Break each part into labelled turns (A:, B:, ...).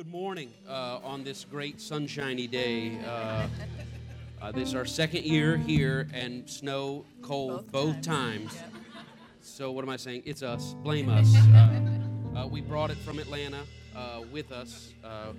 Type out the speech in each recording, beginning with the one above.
A: Good morning uh, on this great sunshiny day. Uh, uh, this is our second year here, and snow, cold, both,
B: Both
A: times.
B: times.
A: So what am I saying? It's us. Blame us. Uh, uh, we brought it from Atlanta uh, with us, uh,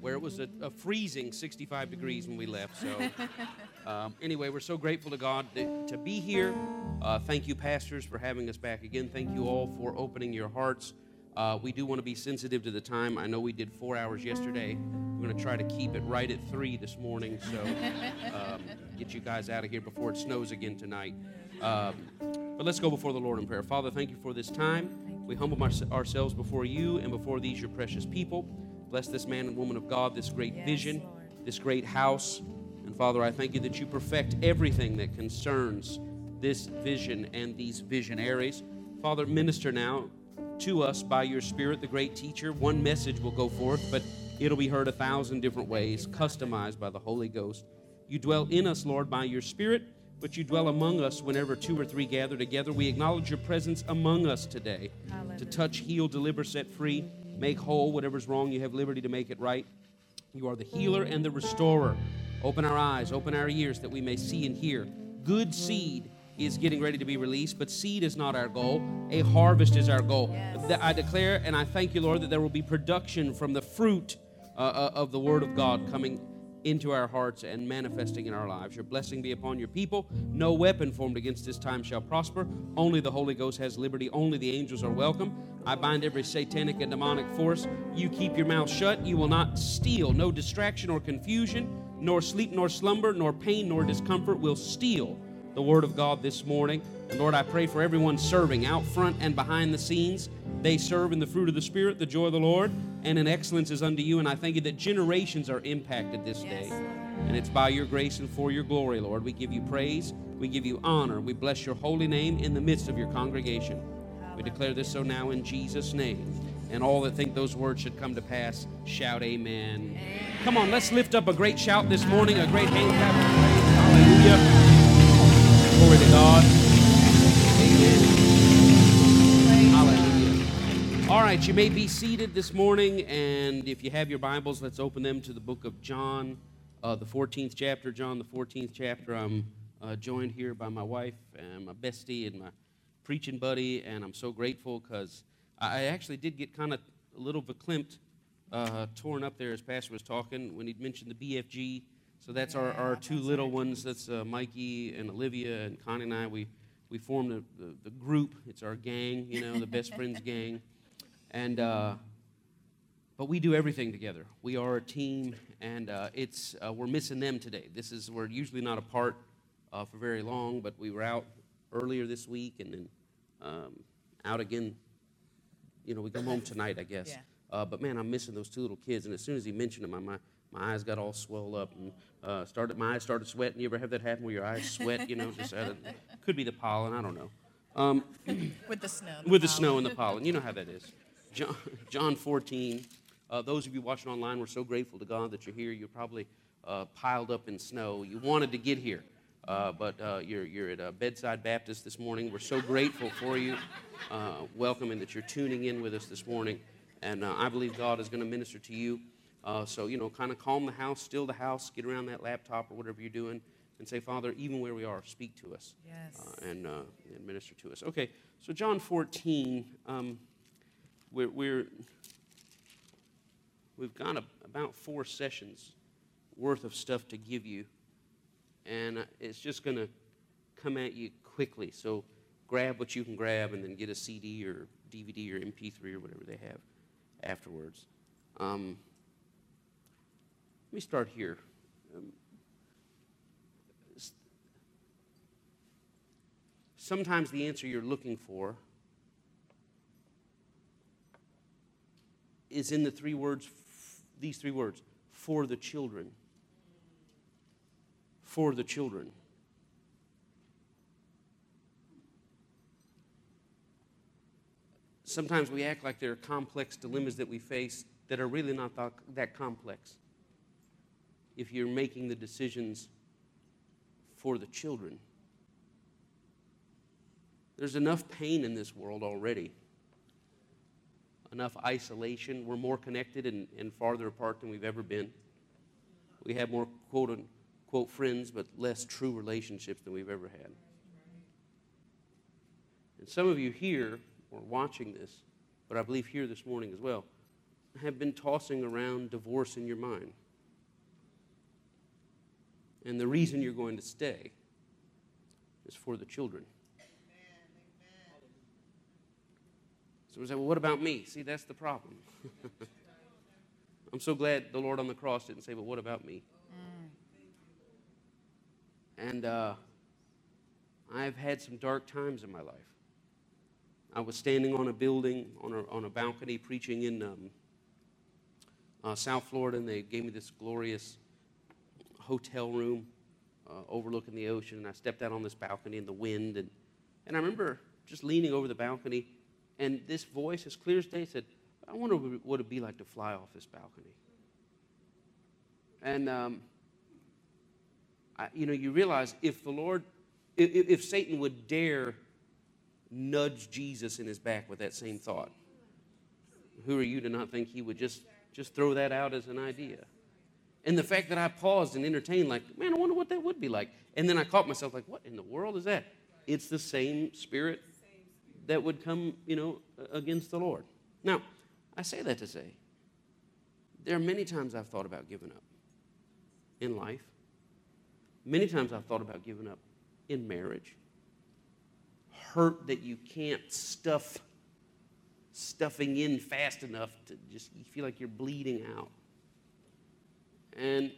A: where it was a, a freezing 65 degrees when we left. So um, anyway, we're so grateful to God to, to be here. Uh, thank you, pastors, for having us back again. Thank you all for opening your hearts. Uh, we do want to be sensitive to the time. I know we did four hours yesterday. We're going to try to keep it right at three this morning, so um, get you guys out of here before it snows again tonight. Um, but let's go before the Lord in prayer. Father, thank you for this time. We humble our, ourselves before you and before these, your precious people. Bless this man and woman of God, this great
B: Yes,
A: vision,
B: Lord.
A: this great house. And Father, I thank you that you perfect everything that concerns this vision and these visionaries. Father, minister now to us by your Spirit, the great teacher. One message will go forth, but it'll be heard a thousand different ways, customized by the Holy Ghost. You dwell in us, Lord, by your Spirit, but you dwell among us whenever two or three gather together. We acknowledge your presence among us today to touch, heal, deliver, set free, make whole whatever's wrong. You have liberty to make it right. You are the healer and the restorer. Open our eyes, open our ears that we may see and hear. Good seed is getting ready to be released, but seed is not our goal. A harvest is our goal.
B: Yes.
A: That I declare and I thank you, Lord, that there will be production from the fruit uh, uh, of the Word of God coming into our hearts and manifesting in our lives. Your blessing be upon your people. No weapon formed against this time shall prosper. Only the Holy Ghost has liberty. Only the angels are welcome. I bind every satanic and demonic force. You keep your mouth shut. You will not steal. No distraction or confusion, nor sleep, nor slumber, nor pain, nor discomfort will steal the Word of God this morning. And Lord, I pray for everyone serving out front and behind the scenes. They serve in the fruit of the Spirit, the joy of the Lord, and in excellence is unto you. And I thank you that generations are impacted this
B: Yes,
A: day. And it's by your grace and for your glory, Lord. We give you praise. We give you honor. We bless your holy name in the midst of your congregation. We declare this so now in Jesus' name. And all that think those words should come to pass, shout amen. Come on, let's lift up a great shout this morning, a great hand clap. Hallelujah. Glory to God. Amen. Hallelujah. All right, you may be seated this morning, and if you have your Bibles, let's open them to the book of John, uh, the 14th chapter. John, the 14th chapter. I'm uh, joined here by my wife and my bestie and my preaching buddy, and I'm so grateful because I actually did get kind of a little verklempt, uh, torn up there as Pastor was talking when he'd mentioned the BFG. So that's our, our two little ones. That's uh, Mikey and Olivia and Connie and I. We we formed the, the, the group. It's our gang, you know, the best friends gang, and uh, but we do everything together. We are a team, and uh, it's uh, we're missing them today. This is we're usually not apart uh, for very long, but we were out earlier this week, and then um, out again. You know, we come home tonight, I guess.
B: Yeah.
A: Uh, but man, I'm missing those two little kids, and as soon as he mentioned them, my my eyes got all swelled up and uh, started. My eyes started sweating. You ever have that happen where your eyes sweat? You know, just out of, could be the pollen. I don't know. Um,
B: With the snow.
A: with the snow and the pollen. You know how that is. John, John 14. Uh, those of you watching online, we're so grateful to God that you're here. You're probably uh, piled up in snow. You wanted to get here, uh, but uh, you're, you're at uh, Bedside Baptist this morning. We're so grateful for you. Uh, welcome and that you're tuning in with us this morning. And uh, I believe God is going to minister to you. Uh, so, you know, kind of calm the house, still the house, get around that laptop or whatever you're doing, and say, Father, even where we are, speak to us
B: Yes.
A: uh, and, uh, and minister to us. Okay, so John 14, um, we're, we're, we've got a, about four sessions worth of stuff to give you, and uh, it's just going to come at you quickly. So grab what you can grab and then get a CD or DVD or MP3 or whatever they have afterwards. Um, let me start here. Um, sometimes the answer you're looking for is in the three words f- these three words for the children. For the children. Sometimes we act like there are complex dilemmas that we face that are really not that, that complex if you're making the decisions for the children there's enough pain in this world already. enough isolation. We're more connected and, and farther apart than we've ever been. We have more quote unquote friends, but less true relationships than we've ever had. And some of you here or watching this, but I believe here this morning as well, have been tossing around divorce in your mind. And the reason you're going to stay is for the children. So we say, well, what about me? See, that's the problem. I'm so glad the Lord on the cross didn't say, but what about me? Mm. And uh, I've had some dark times in my life. I was standing on a building, on a, on a balcony, preaching in um, uh, South Florida, and they gave me this glorious hotel room uh, overlooking the ocean. And I stepped out on this balcony in the wind, and, and I remember just leaning over the balcony, and this voice, as clear as day, said, I wonder what it'd be like to fly off this balcony. And, um, I, you know, you realize if the Lord, if, if Satan would dare nudge Jesus in his back with that same thought. Who are you to not think he would just, just throw that out as an idea? And the fact that I paused and entertained, like, man, I wonder what that would be like. And then I caught myself like, what in the world is that? It's the same spirit that would come, you know, against the Lord. Now, I say that to say, there are many times I've thought about giving up in life. Many times I've thought about giving up in marriage hurt that you can't stuff stuffing in fast enough to just you feel like you're bleeding out. And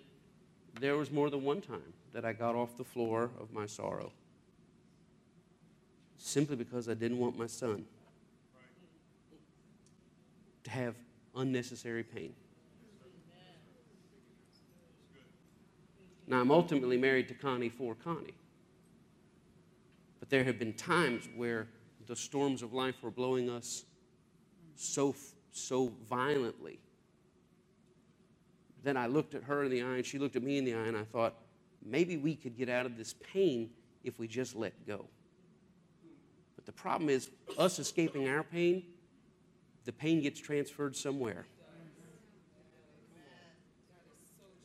A: there was more than one time that I got off the floor of my sorrow simply because I didn't want my son to have unnecessary pain. Now, I'm ultimately married to Connie for Connie. But there have been times where the storms of life were blowing us so, so violently that I looked at her in the eye and she looked at me in the eye and I thought, maybe we could get out of this pain if we just let go. But the problem is, us escaping our pain, the pain gets transferred somewhere.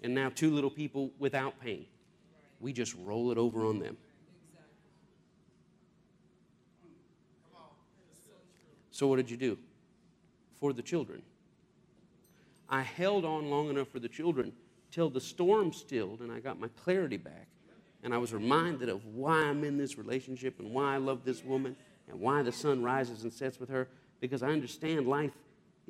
A: And now, two little people without pain, we just roll it over on them. So, what did you do? For the children. I held on long enough for the children till the storm stilled and I got my clarity back. And I was reminded of why I'm in this relationship and why I love this woman and why the sun rises and sets with her because I understand life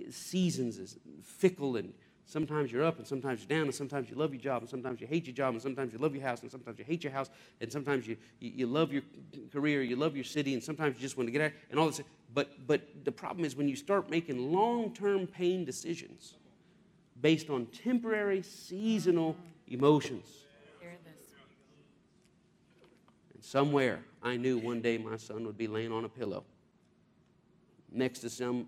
A: seasons is fickle and Sometimes you're up and sometimes you're down, and sometimes you love your job, and sometimes you hate your job, and sometimes you love your house, and sometimes you hate your house, and sometimes you, you, you love your career, you love your city, and sometimes you just want to get out, and all this. But, but the problem is when you start making long term pain decisions based on temporary, seasonal emotions. And somewhere I knew one day my son would be laying on a pillow next to some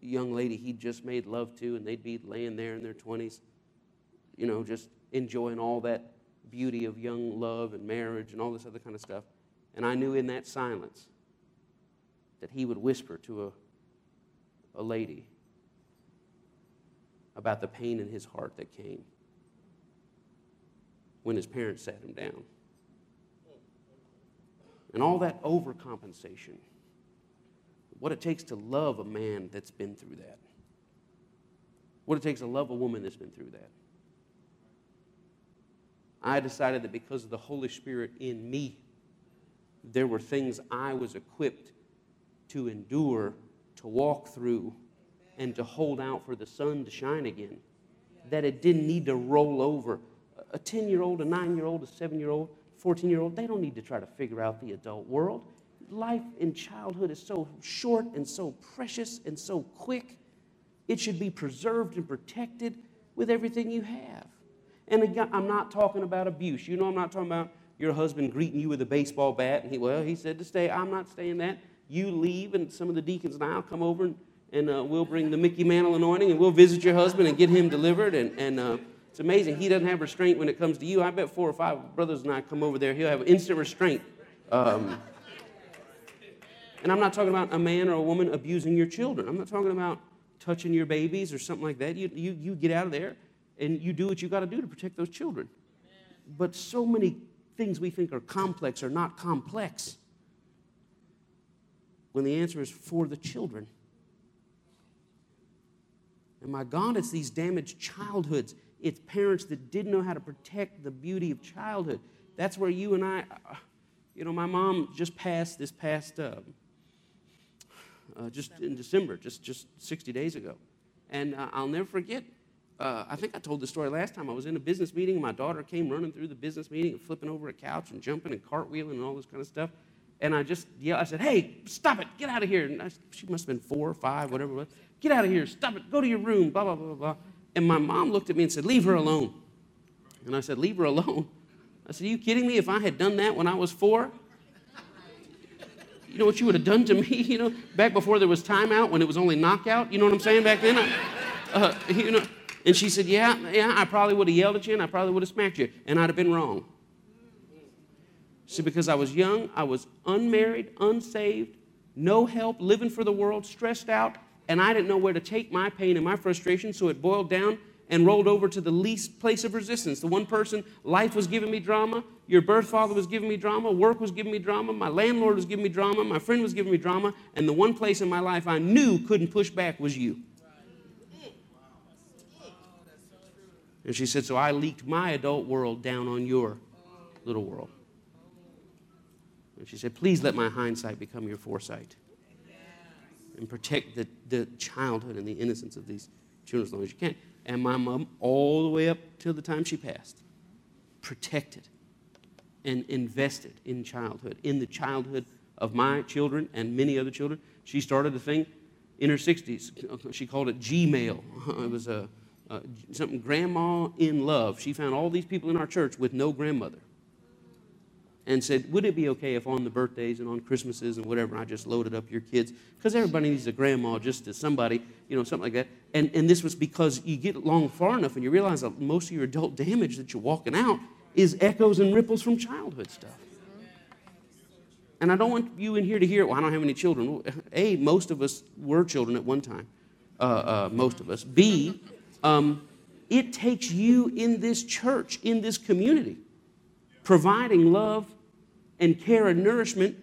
A: young lady he'd just made love to, and they'd be laying there in their 20s, you know, just enjoying all that beauty of young love and marriage and all this other kind of stuff. And I knew in that silence that he would whisper to a, a lady about the pain in his heart that came when his parents sat him down. And all that overcompensation what it takes to love a man that's been through that, what it takes to love a woman that's been through that. I decided that because of the Holy Spirit in me, there were things I was equipped to endure, to walk through, and to hold out for the sun to shine again. That it didn't need to roll over. A 10 year old, a 9 year old, a 7 year old, 14 year old, they don't need to try to figure out the adult world life in childhood is so short and so precious and so quick. It should be preserved and protected with everything you have. And again, I'm not talking about abuse. You know, I'm not talking about your husband greeting you with a baseball bat and he, well, he said to stay. I'm not staying that. You leave, and some of the deacons and I'll come over and, and uh, we'll bring the Mickey Mantle anointing and we'll visit your husband and get him delivered. And, and uh, it's amazing. He doesn't have restraint when it comes to you. I bet four or five brothers and I come over there, he'll have instant restraint. Um, and I'm not talking about a man or a woman abusing your children. I'm not talking about touching your babies or something like that. You, you, you get out of there and you do what you got to do to protect those children. But so many things we think are complex are not complex when the answer is for the children. And my God, it's these damaged childhoods. It's parents that didn't know how to protect the beauty of childhood. That's where you and I, uh, you know, my mom just passed this past, uh, uh, just in December, just, just 60 days ago. And uh, I'll never forget, uh, I think I told the story last time. I was in a business meeting, and my daughter came running through the business meeting and flipping over a couch and jumping and cartwheeling and all this kind of stuff. And I just yelled, I said, hey, stop it, get out of here. And I, she must have been four or five, whatever it was. Get out of here, stop it, go to your room, blah, blah, blah, blah. And my mom looked at me and said, leave her alone. And I said, leave her alone. I said, Are you kidding me? If I had done that when I was four, you know what you would have done to me, you know, back before there was timeout when it was only knockout, you know what I'm saying back then? Uh, you know, and she said, Yeah, yeah, I probably would have yelled at you and I probably would have smacked you, and I'd have been wrong. See, because I was young, I was unmarried, unsaved, no help, living for the world, stressed out, and I didn't know where to take my pain and my frustration, so it boiled down and rolled over to the least place of resistance. The one person, life was giving me drama, your birth father was giving me drama, work was giving me drama, my landlord was giving me drama, my friend was giving me drama, and the one place in my life I knew couldn't push back was you. And she said, So I leaked my adult world down on your little world. And she said, Please let my hindsight become your foresight and protect the, the childhood and the innocence of these children as long as you can and my mom all the way up till the time she passed protected and invested in childhood, in the childhood of my children and many other children. She started a thing in her 60s. She called it Gmail. It was a, a, something Grandma in Love. She found all these people in our church with no grandmother and said, Would it be okay if on the birthdays and on Christmases and whatever, I just loaded up your kids? Because everybody needs a grandma just as somebody, you know, something like that. And, and this was because you get along far enough and you realize that most of your adult damage that you're walking out is echoes and ripples from childhood stuff. And I don't want you in here to hear, well, I don't have any children. A, most of us were children at one time, uh, uh, most of us. B, um, it takes you in this church, in this community, providing love and care and nourishment.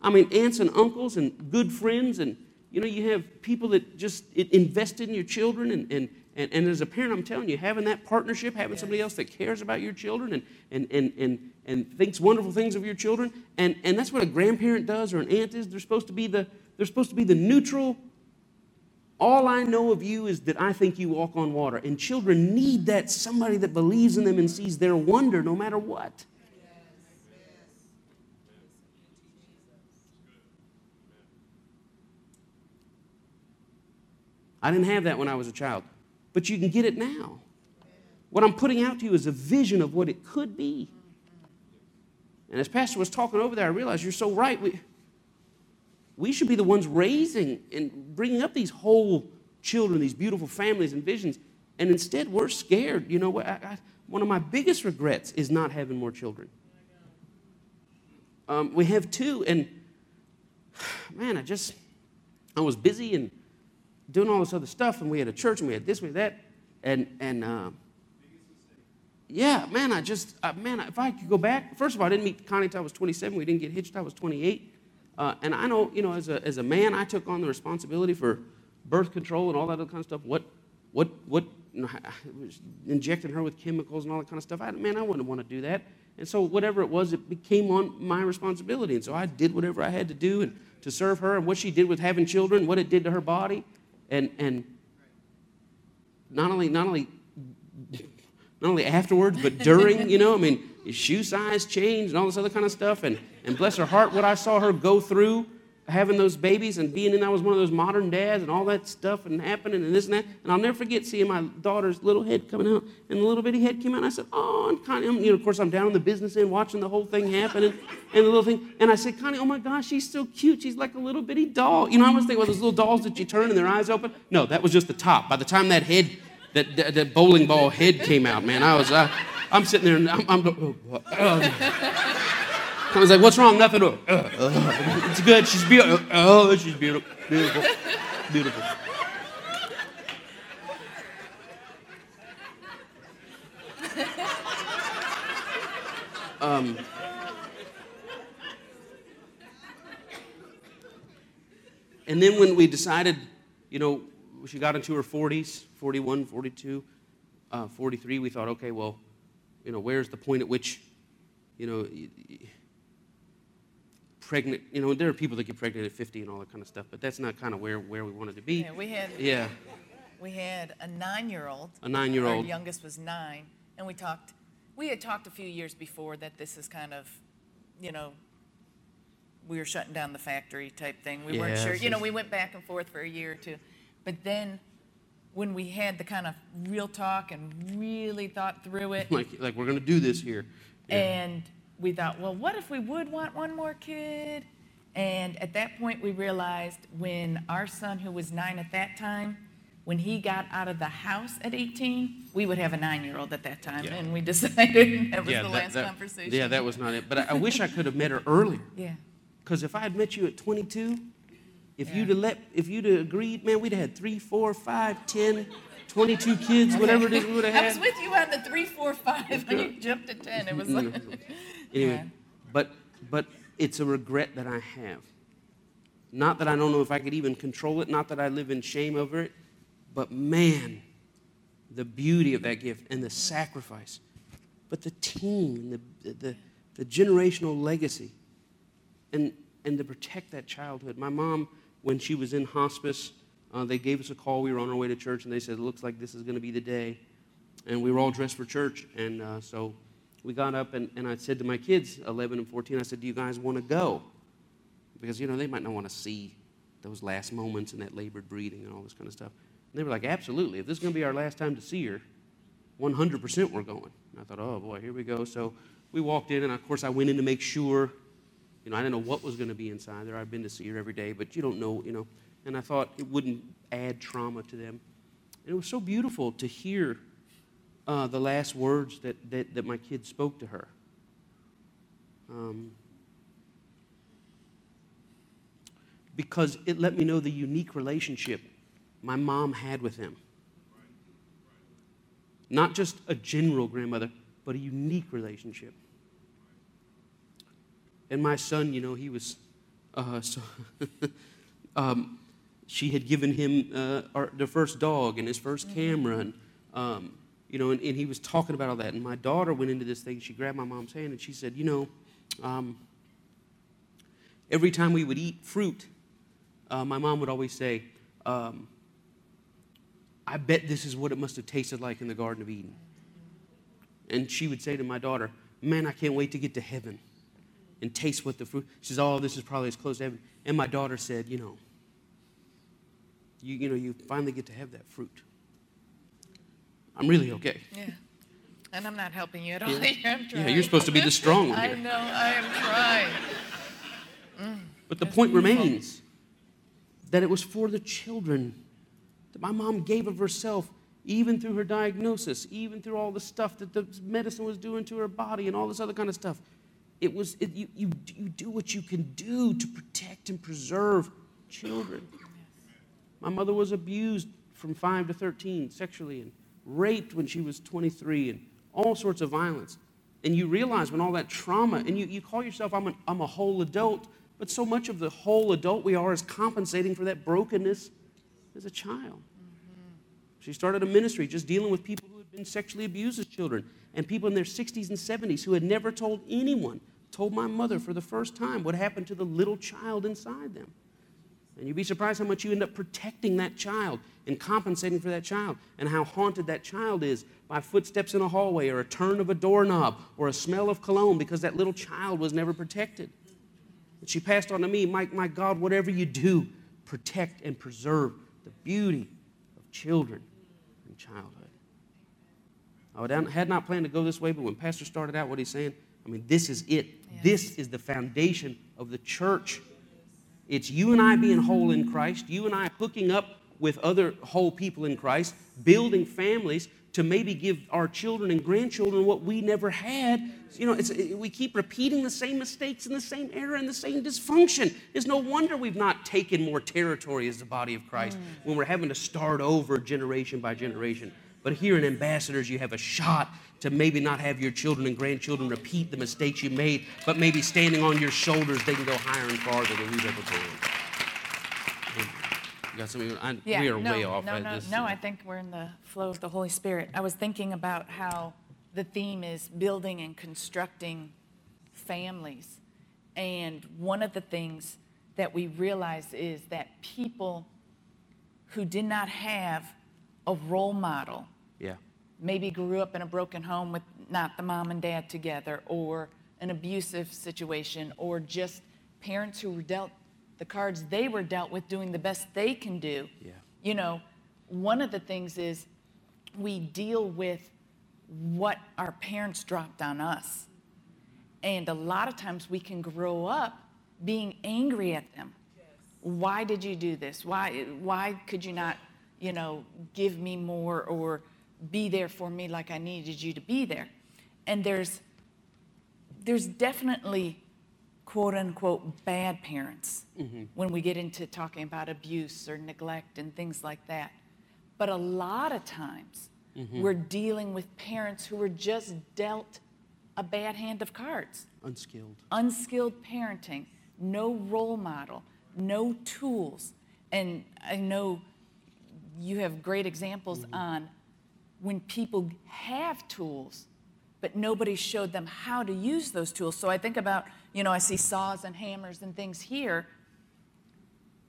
A: I mean, aunts and uncles and good friends, and you know, you have people that just invested in your children. And, and, and, and as a parent, I'm telling you, having that partnership, having somebody else that cares about your children and, and, and, and, and thinks wonderful things of your children, and, and that's what a grandparent does or an aunt is. They're supposed to be the, they're supposed to be the neutral. All I know of you is that I think you walk on water. And children need that somebody that believes in them and sees their wonder no matter what. I didn't have that when I was a child, but you can get it now. What I'm putting out to you is a vision of what it could be. And as Pastor was talking over there, I realized you're so right. We, we should be the ones raising and bringing up these whole children, these beautiful families and visions. And instead, we're scared. You know, I, I, one of my biggest regrets is not having more children. Um, we have two, and man, I just, I was busy and doing all this other stuff, and we had a church, and we had this, we had that, and and uh, yeah, man, I just uh, man, if I could go back, first of all, I didn't meet Connie until I was 27. We didn't get hitched. Till I was 28, uh, and I know, you know, as a as a man, I took on the responsibility for birth control and all that other kind of stuff. What what what you know, injecting her with chemicals and all that kind of stuff. I, man, I wouldn't want to do that. And so whatever it was, it became on my responsibility. And so I did whatever I had to do and to serve her and what she did with having children, what it did to her body and and not only not only not only afterwards but during you know i mean shoe size changed and all this other kind of stuff. And and bless her heart what i saw her go through having those babies and being in I was one of those modern dads and all that stuff and happening and this and that. And I'll never forget seeing my daughter's little head coming out and the little bitty head came out. And I said, Oh, and Connie, I'm, you know, of course, I'm down in the business end watching the whole thing happen and, the little thing. And I said, Connie, oh my gosh, she's so cute. She's like a little bitty doll. You know, I was thinking, well, those little dolls that you turn and their eyes open. No, that was just the top. By the time that head, that, that, that bowling ball head came out, man, I was, uh, I'm sitting there and I'm, I'm oh, oh. I was like, what's wrong? Nothing. Uh, uh, it's good. She's beautiful. Oh, she's beautiful. Beautiful. Beautiful. Um, and then when we decided, you know, she got into her 40s, 41, 42, uh, 43, we thought, okay, well, you know, where's the point at which, you know, pregnant, you know, there are people that get pregnant at 50 and all that kind of stuff, but that's not kind of where, where we wanted to be.
B: Yeah, we had
A: Yeah.
B: we had a nine-year-old.
A: A nine-year-old.
B: Our youngest was nine, and we talked. We had talked a few years before that this is kind of, you know, we were shutting down the factory type thing. We weren't sure. You know, we went back and forth for a year or two, but then when we had the kind of real talk and really thought through it,
A: Like, like we're going to do this here. Yeah.
B: and we thought, well, what if we would want one more kid? And at that point, we realized when our son, who was nine at that time, when he got out of the house at 18, we would have a nine year old at that time.
A: Yeah.
B: And we decided that was
A: yeah,
B: the
A: that-
B: last
A: that-
B: conversation.
A: Yeah, that was not it. But I, I wish I could have met her earlier.
B: Yeah.
A: Because if I had met you at 22, if
B: Yeah.
A: you'd have let, if you'd have agreed, man, we'd have had three, four, five, 10, 22 kids, whatever it is we would have had.
B: I was with you on the three, four, five, and you jumped to 10. It was like,
A: Anyway,
B: Yeah.
A: but but it's a regret that I have. Not that I don't know if I could even control it, not that I live in shame over it, but man, the beauty of that gift and the sacrifice. But the team and the, the, the generational legacy and, and to protect that childhood. My mom, when she was in hospice, uh, they gave us a call. We were on our way to church, and they said, It looks like this is going to be the day. And we were all dressed for church. And uh, so we got up, and, and I said to my kids, 11 and 14, I said, Do you guys want to go? Because, you know, they might not want to see those last moments and that labored breathing and all this kind of stuff. And they were like, Absolutely. If this is going to be our last time to see her, 100% we're going. And I thought, Oh boy, here we go. So we walked in, and of course, I went in to make sure you know, I didn't know what was going to be inside there. I've been to see her every day, but you don't know, you know. And I thought it wouldn't add trauma to them. And it was so beautiful to hear uh, the last words that, that, that my kid spoke to her. Um, because it let me know the unique relationship my mom had with him. Not just a general grandmother, but a unique relationship. And my son, you know, he was, uh, so um, she had given him uh, our, the first dog and his 1st camera, and um, you know, and, and he was talking about all that. And my daughter went into this thing. She grabbed my mom's hand and she said, you know, um, every time we would eat fruit, uh, my mom would always say, um, I bet this is what it must have tasted like in the Garden of Eden. And she would say to my daughter, Man, I can't wait to get to heaven and taste what the fruit. She says, "Oh, this is probably as close to heaven." And my daughter said, "You know, you you know, you finally get to have that fruit." I'm really okay.
B: yeah. And I'm not helping you at all.
A: Yeah. Yeah, you're supposed to be the strong one Here.
B: I know, I am trying. Mm.
A: But the point
B: beautiful.
A: remains that it was for the children that my mom gave of herself, even through her diagnosis, even through all the stuff that the medicine was doing to her body and all this other kind of stuff. It was it, you, you, you do what you can do to protect and preserve children. My mother was abused from 5 to 13 sexually and raped when she was 23 and all sorts of violence. And you realize when all that trauma, and you, you call yourself, I'm, an, I'm a whole adult, but so much of the whole adult we are is compensating for that brokenness as a child. Mm-hmm. She started a ministry just dealing with people who had been sexually abused as children and people in their 60s and 70s who had never told anyone, told my mother for the first time what happened to the little child inside them. And you'd be surprised how much you end up protecting that child and compensating for that child and how haunted that child is by footsteps in a hallway or a turn of a doorknob or a smell of cologne because that little child was never protected. And she passed on to me, my, my God, whatever you do, protect and preserve the beauty of children and childhood. I had not planned to go this way, but when Pastor started out what he's saying, I mean, this is it. This is the foundation of the church. It's you and I being whole in Christ, you and I hooking up with other whole people in Christ, building families to maybe give our children and grandchildren what we never had. You know, it- we keep repeating the same mistakes and the same error and the same dysfunction. It's no wonder we've not taken more territory as the body of Christ when we're having to start over generation by generation. But here in Ambassadors, you have a shot to maybe not have your children and grandchildren repeat the mistakes you made, but maybe standing on your shoulders, they can go higher and farther than we've ever gone. You got something? I,
B: Yeah,
A: we are
B: no,
A: way off.
B: No,
A: I-
B: no,
A: this-
B: no, I think we're in the flow of the Holy Spirit. I was thinking about how the theme is building and constructing families. And one of the things that we realize is that people who did not have a role model. Maybe grew up in a broken home with not the mom and dad together, or an abusive situation, or just parents who were dealt the cards they were dealt with doing the best they can do.
A: Yeah.
B: You know, one of the things is we deal with what our parents dropped on us. And a lot of times we can grow up being angry at them. Why did you do this? Why, why could you not, you know, give me more or be there for me like I needed you to be there? And there's, there's definitely quote unquote bad parents mm-hmm. when we get into talking about abuse or neglect and things like that. But a lot of times mm-hmm. we're dealing with parents who were just dealt a bad hand of cards
A: Unskilled.
B: unskilled parenting, no role model, no tools. And I know you have great examples mm-hmm. on when people have tools, but nobody showed them how to use those tools. So I think about, you know, I see saws and hammers and things here.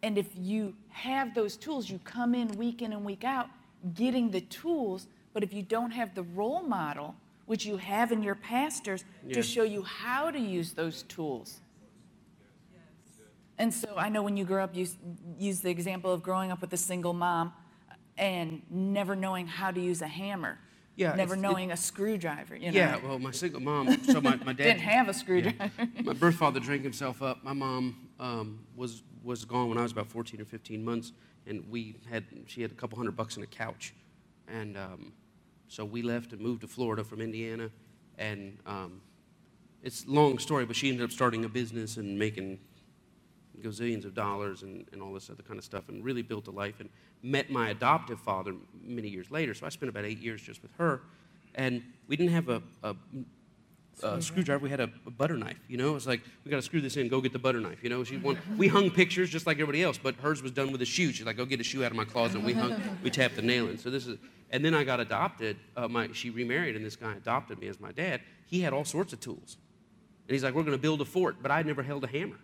B: And if you have those tools, you come in week in and week out getting the tools, but if you don't have the role model, which you have in your pastors,
A: Yeah.
B: to show you how to use those tools. And so I know when you grow up, you use the example of growing up with a single mom and never knowing how to use a hammer.
A: Yeah,
B: Never
A: it's- it-
B: knowing a screwdriver, you know.
A: Yeah, well, my single mom, so my, my dad.
B: Didn't have a screwdriver.
A: my birth father drank himself up. My mom um, was was gone when I was about 14 or 15 months, and we had she had a couple hundred bucks in a couch, and um, so we left and moved to Florida from Indiana, and um, it's a long story, but she ended up starting a business and making gazillions of dollars and, and all this other kind of stuff, and really built a life. And met my adoptive father many years later. So I spent about eight years just with her, and we didn't have a, a uh, screwdriver. We had a, a butter knife. You know, it's like we got to screw this in. Go get the butter knife. You know, she won, we hung pictures just like everybody else, but hers was done with a shoe. She's like, go get a shoe out of my closet. And we hung, we tapped the nail in. So this is, and then I got adopted. Uh, my she remarried, and this guy adopted me as my dad. He had all sorts of tools, and he's like, we're going to build a fort, but I never held a hammer.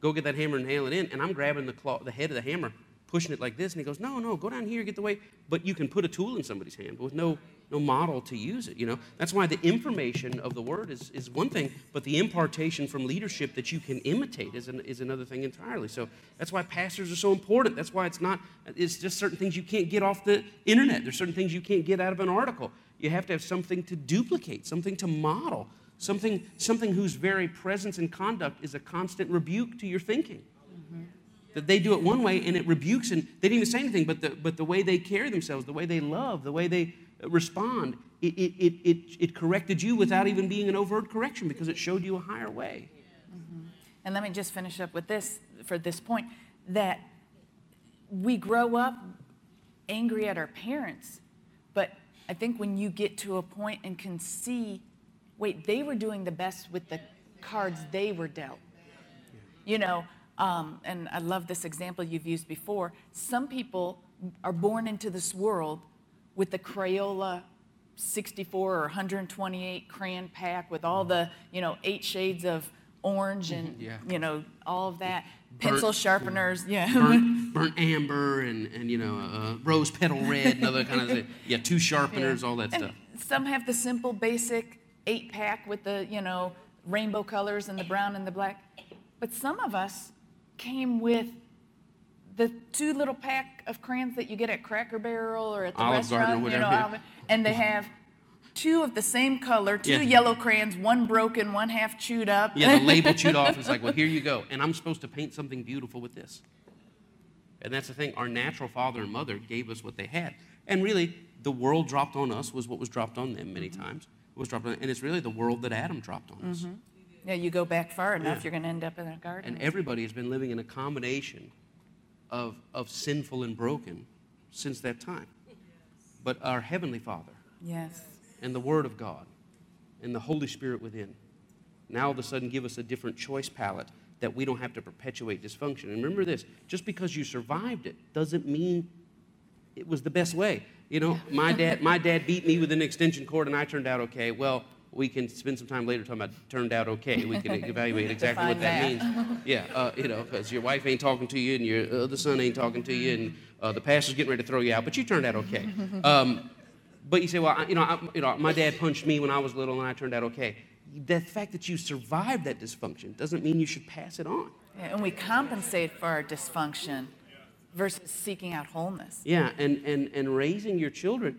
A: Go get that hammer and nail it in, and I'm grabbing the claw, the head of the hammer, pushing it like this, and he goes, no, no, go down here, get the way. But you can put a tool in somebody's hand, but with no no model to use it. You know, that's why the information of the word is, is one thing, but the impartation from leadership that you can imitate is, an, is another thing entirely. So that's why pastors are so important. That's why it's not. It's just certain things you can't get off the internet. There's certain things you can't get out of an article. You have to have something to duplicate, something to model, something something whose very presence and conduct is a constant rebuke to your thinking that they do it one way and it rebukes and they didn't even say anything but the, but the way they carry themselves the way they love the way they respond it, it, it, it, it corrected you without even being an overt correction because it showed you a higher way mm-hmm.
B: And let me just finish up with this for this point that we grow up angry at our parents, but I think when you get to a point and can see, wait, they were doing the best with the cards they were dealt. You know, um, and I love this example you've used before. Some people are born into this world with the Crayola 64 or 128 crayon pack with all the, you know, eight shades of orange and,
A: Yeah.
B: you know, all of that.
A: Burnt-
B: Pencil sharpeners, yeah.
A: burnt, burnt amber and, and you know uh, rose petal red and other kind of thing. yeah two sharpeners all that
B: And
A: stuff
B: Some have the simple, basic eight pack with the, you know, rainbow colors and the brown and the black. But some of us came with the two little pack of crayons that you get at Cracker Barrel or at the
A: Olive Garden or
B: restaurant, you know. Olive- and they have two of the same color, two
A: Yeah.
B: yellow crayons, one broken, one half chewed up.
A: yeah the label chewed off. It's like well here you go. And i'm supposed to paint something beautiful with this. And that's the thing. Our natural father and mother gave us what they had. And really the world dropped on us was what was dropped on them many mm-hmm. times. It was dropped on and it's really the world that adam dropped on us mm-hmm.
B: Yeah, you go back far enough,
A: Yeah.
B: you're going to end up in a garden.
A: And everybody has been living in a combination of, of sinful and broken since that time. but our Heavenly Father
B: Yes.
A: and the Word of God and the Holy Spirit within now all of a sudden give us a different choice palette that we don't have to perpetuate dysfunction. And remember this just because you survived it doesn't mean it was the best way. You know, my dad, my dad beat me with an extension cord and I turned out okay. Well, we can spend some time later talking about turned out okay. We can evaluate exactly what that,
B: Define
A: means. Yeah, uh, you know, because your wife ain't talking to you and your other son ain't talking to you and uh, the pastor's getting ready to throw you out, but you turned out okay. Um, but you say, well, I, you know, I, you know, my dad punched me when I was little and I turned out okay. The fact that you survived that dysfunction doesn't mean you should pass it on.
B: Yeah, and we compensate for our dysfunction versus seeking out wholeness.
A: Yeah, and, and, and raising your children,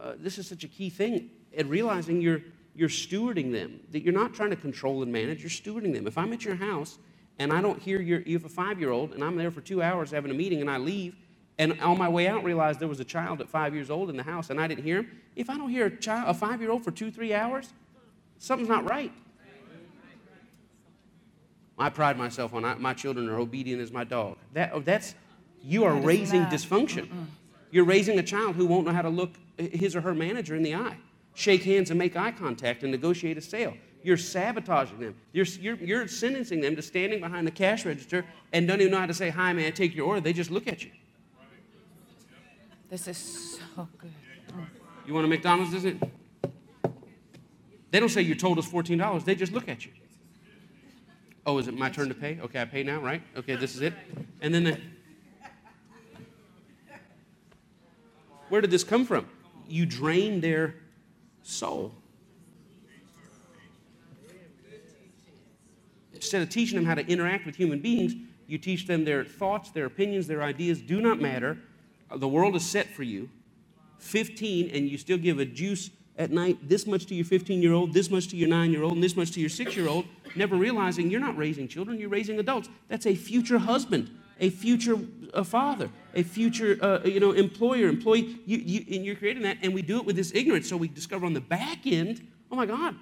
A: uh, this is such a key thing, and realizing you're, you're stewarding them, that you're not trying to control and manage, you're stewarding them. If I'm at your house and I don't hear your, you have a five year old, and I'm there for two hours having a meeting, and I leave, and on my way out realize there was a child at five years old in the house, and I didn't hear him, if I don't hear a, child, a five year old for two, three hours, something's not right. I pride myself on I, my children are obedient as my dog. That, oh, that's, you are raising dysfunction. You're raising a child who won't know how to look his or her manager in the eye, shake hands and make eye contact and negotiate a sale. You're sabotaging them. You're, you're, you're sentencing them to standing behind the cash register and don't even know how to say, Hi, may I take your order? They just look at you.
B: This is so good.
A: You want a McDonald's, isn't it? They don't say your total's $14. They just look at you. Oh, is it my turn to pay? Okay, I pay now, right? Okay, this is it. And then the, where did this come from? You drain their soul. Instead of teaching them how to interact with human beings, you teach them their thoughts, their opinions, their ideas do not matter. Uh, the world is set for you. 15 and you still give a juice at night this much to your 15 year old, this much to your 9 year old, and this much to your 6 year old, never realizing you're not raising children, you're raising adults. That's a future husband, a future uh, father, a future uh, you know, employer, employee. You, you, and you're creating that, and we do it with this ignorance. So we discover on the back end, oh my God,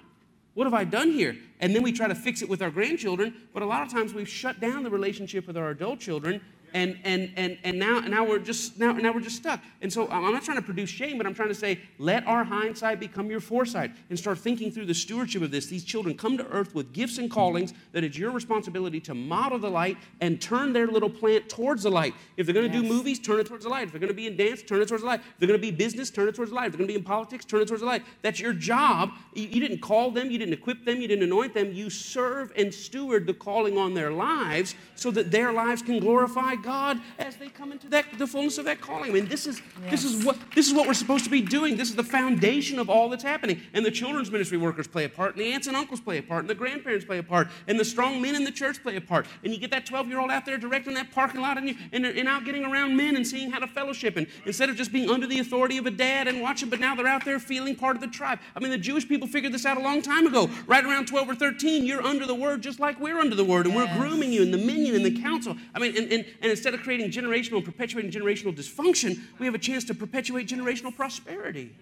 A: what have I done here? And then we try to fix it with our grandchildren, but a lot of times we've shut down the relationship with our adult children and and and and now now we're just now now we're just stuck. And so I'm not trying to produce shame, but I'm trying to say let our hindsight become your foresight and start thinking through the stewardship of this. These children come to earth with gifts and callings that it's your responsibility to model the light and turn their little plant towards the light. If they're going to do movies, turn it towards the light. If they're going to be in dance, turn it towards the light. If they're going to be business, turn it towards the light. If they're going to be in politics, turn it towards the light. That's your job. You, you didn't call them, you didn't equip them, you didn't anoint them. You serve and steward the calling on their lives so that their lives can glorify God as they come into that the fullness of that calling. I mean, this is this is what this is what we're supposed to be doing. This is the foundation of all that's happening. And the children's ministry workers play a part, and the aunts and uncles play a part, and the grandparents play a part, and the strong men in the church play a part. And you get that 12-year-old out there directing that parking lot and, you, and, and out getting around men and seeing how to fellowship. And instead of just being under the authority of a dad and watching, but now they're out there feeling part of the tribe. I mean, the Jewish people figured this out a long time ago. Right around 12 or 13, you're under the word just like we're under the word, and we're grooming you in the minyan and the council. I mean, and, and, and instead of creating generational and perpetuating generational dysfunction, we have a chance to perpetuate generational prosperity.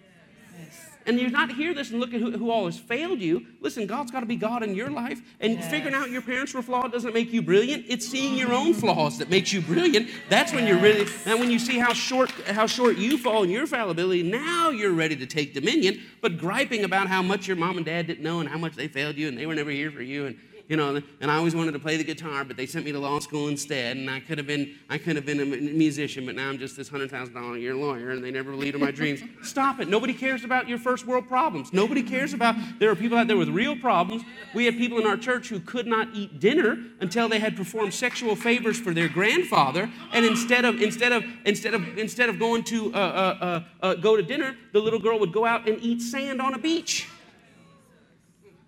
A: And you not hear this and look at who, who all has failed you. Listen, God's got to be God in your life. And
B: Yes.
A: figuring out your parents were flawed doesn't make you brilliant. It's seeing your own flaws that makes you brilliant. That's when you're really. And when you see how short how short you fall in your fallibility, now you're ready to take dominion. But griping about how much your mom and dad didn't know and how much they failed you and they were never here for you and you know, and I always wanted to play the guitar, but they sent me to law school instead, and I could have been, I could have been a musician, but now I'm just this hundred thousand dollar a year lawyer, and they never believed in my dreams. Stop it! Nobody cares about your first world problems. Nobody cares about. There are people out there with real problems. We had people in our church who could not eat dinner until they had performed sexual favors for their grandfather, and instead of instead of instead of instead of going to uh, uh, uh, uh, go to dinner, the little girl would go out and eat sand on a beach.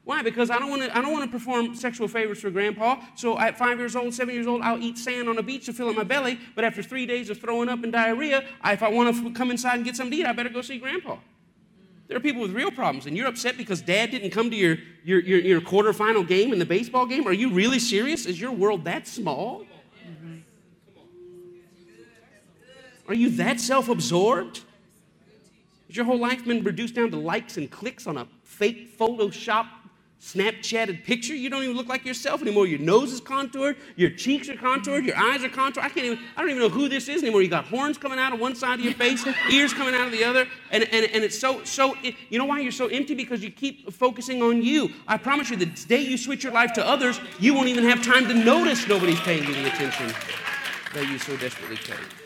A: Why? Because I don't want to. I don't want to perform sexual favors for Grandpa. So at five years old, seven years old, I'll eat sand on a beach to fill up my belly. But after three days of throwing up and diarrhea, I, if I want to come inside and get something to eat, I better go see Grandpa. There are people with real problems, and you're upset because Dad didn't come to your your your, your quarterfinal game in the baseball game. Are you really serious? Is your world that small? Are you that self-absorbed? Has your whole life been reduced down to likes and clicks on a fake Photoshop Snapchatted picture. You don't even look like yourself anymore. Your nose is contoured, your cheeks are contoured, your eyes are contoured. I can't even, I don't even know who this is anymore. You got horns coming out of one side of your face, ears coming out of the other. And, and, and it's so, so, it, you know why you're so empty? Because you keep focusing on you. I promise you, the day you switch your life to others, you won't even have time to notice nobody's paying you the attention that you so desperately crave.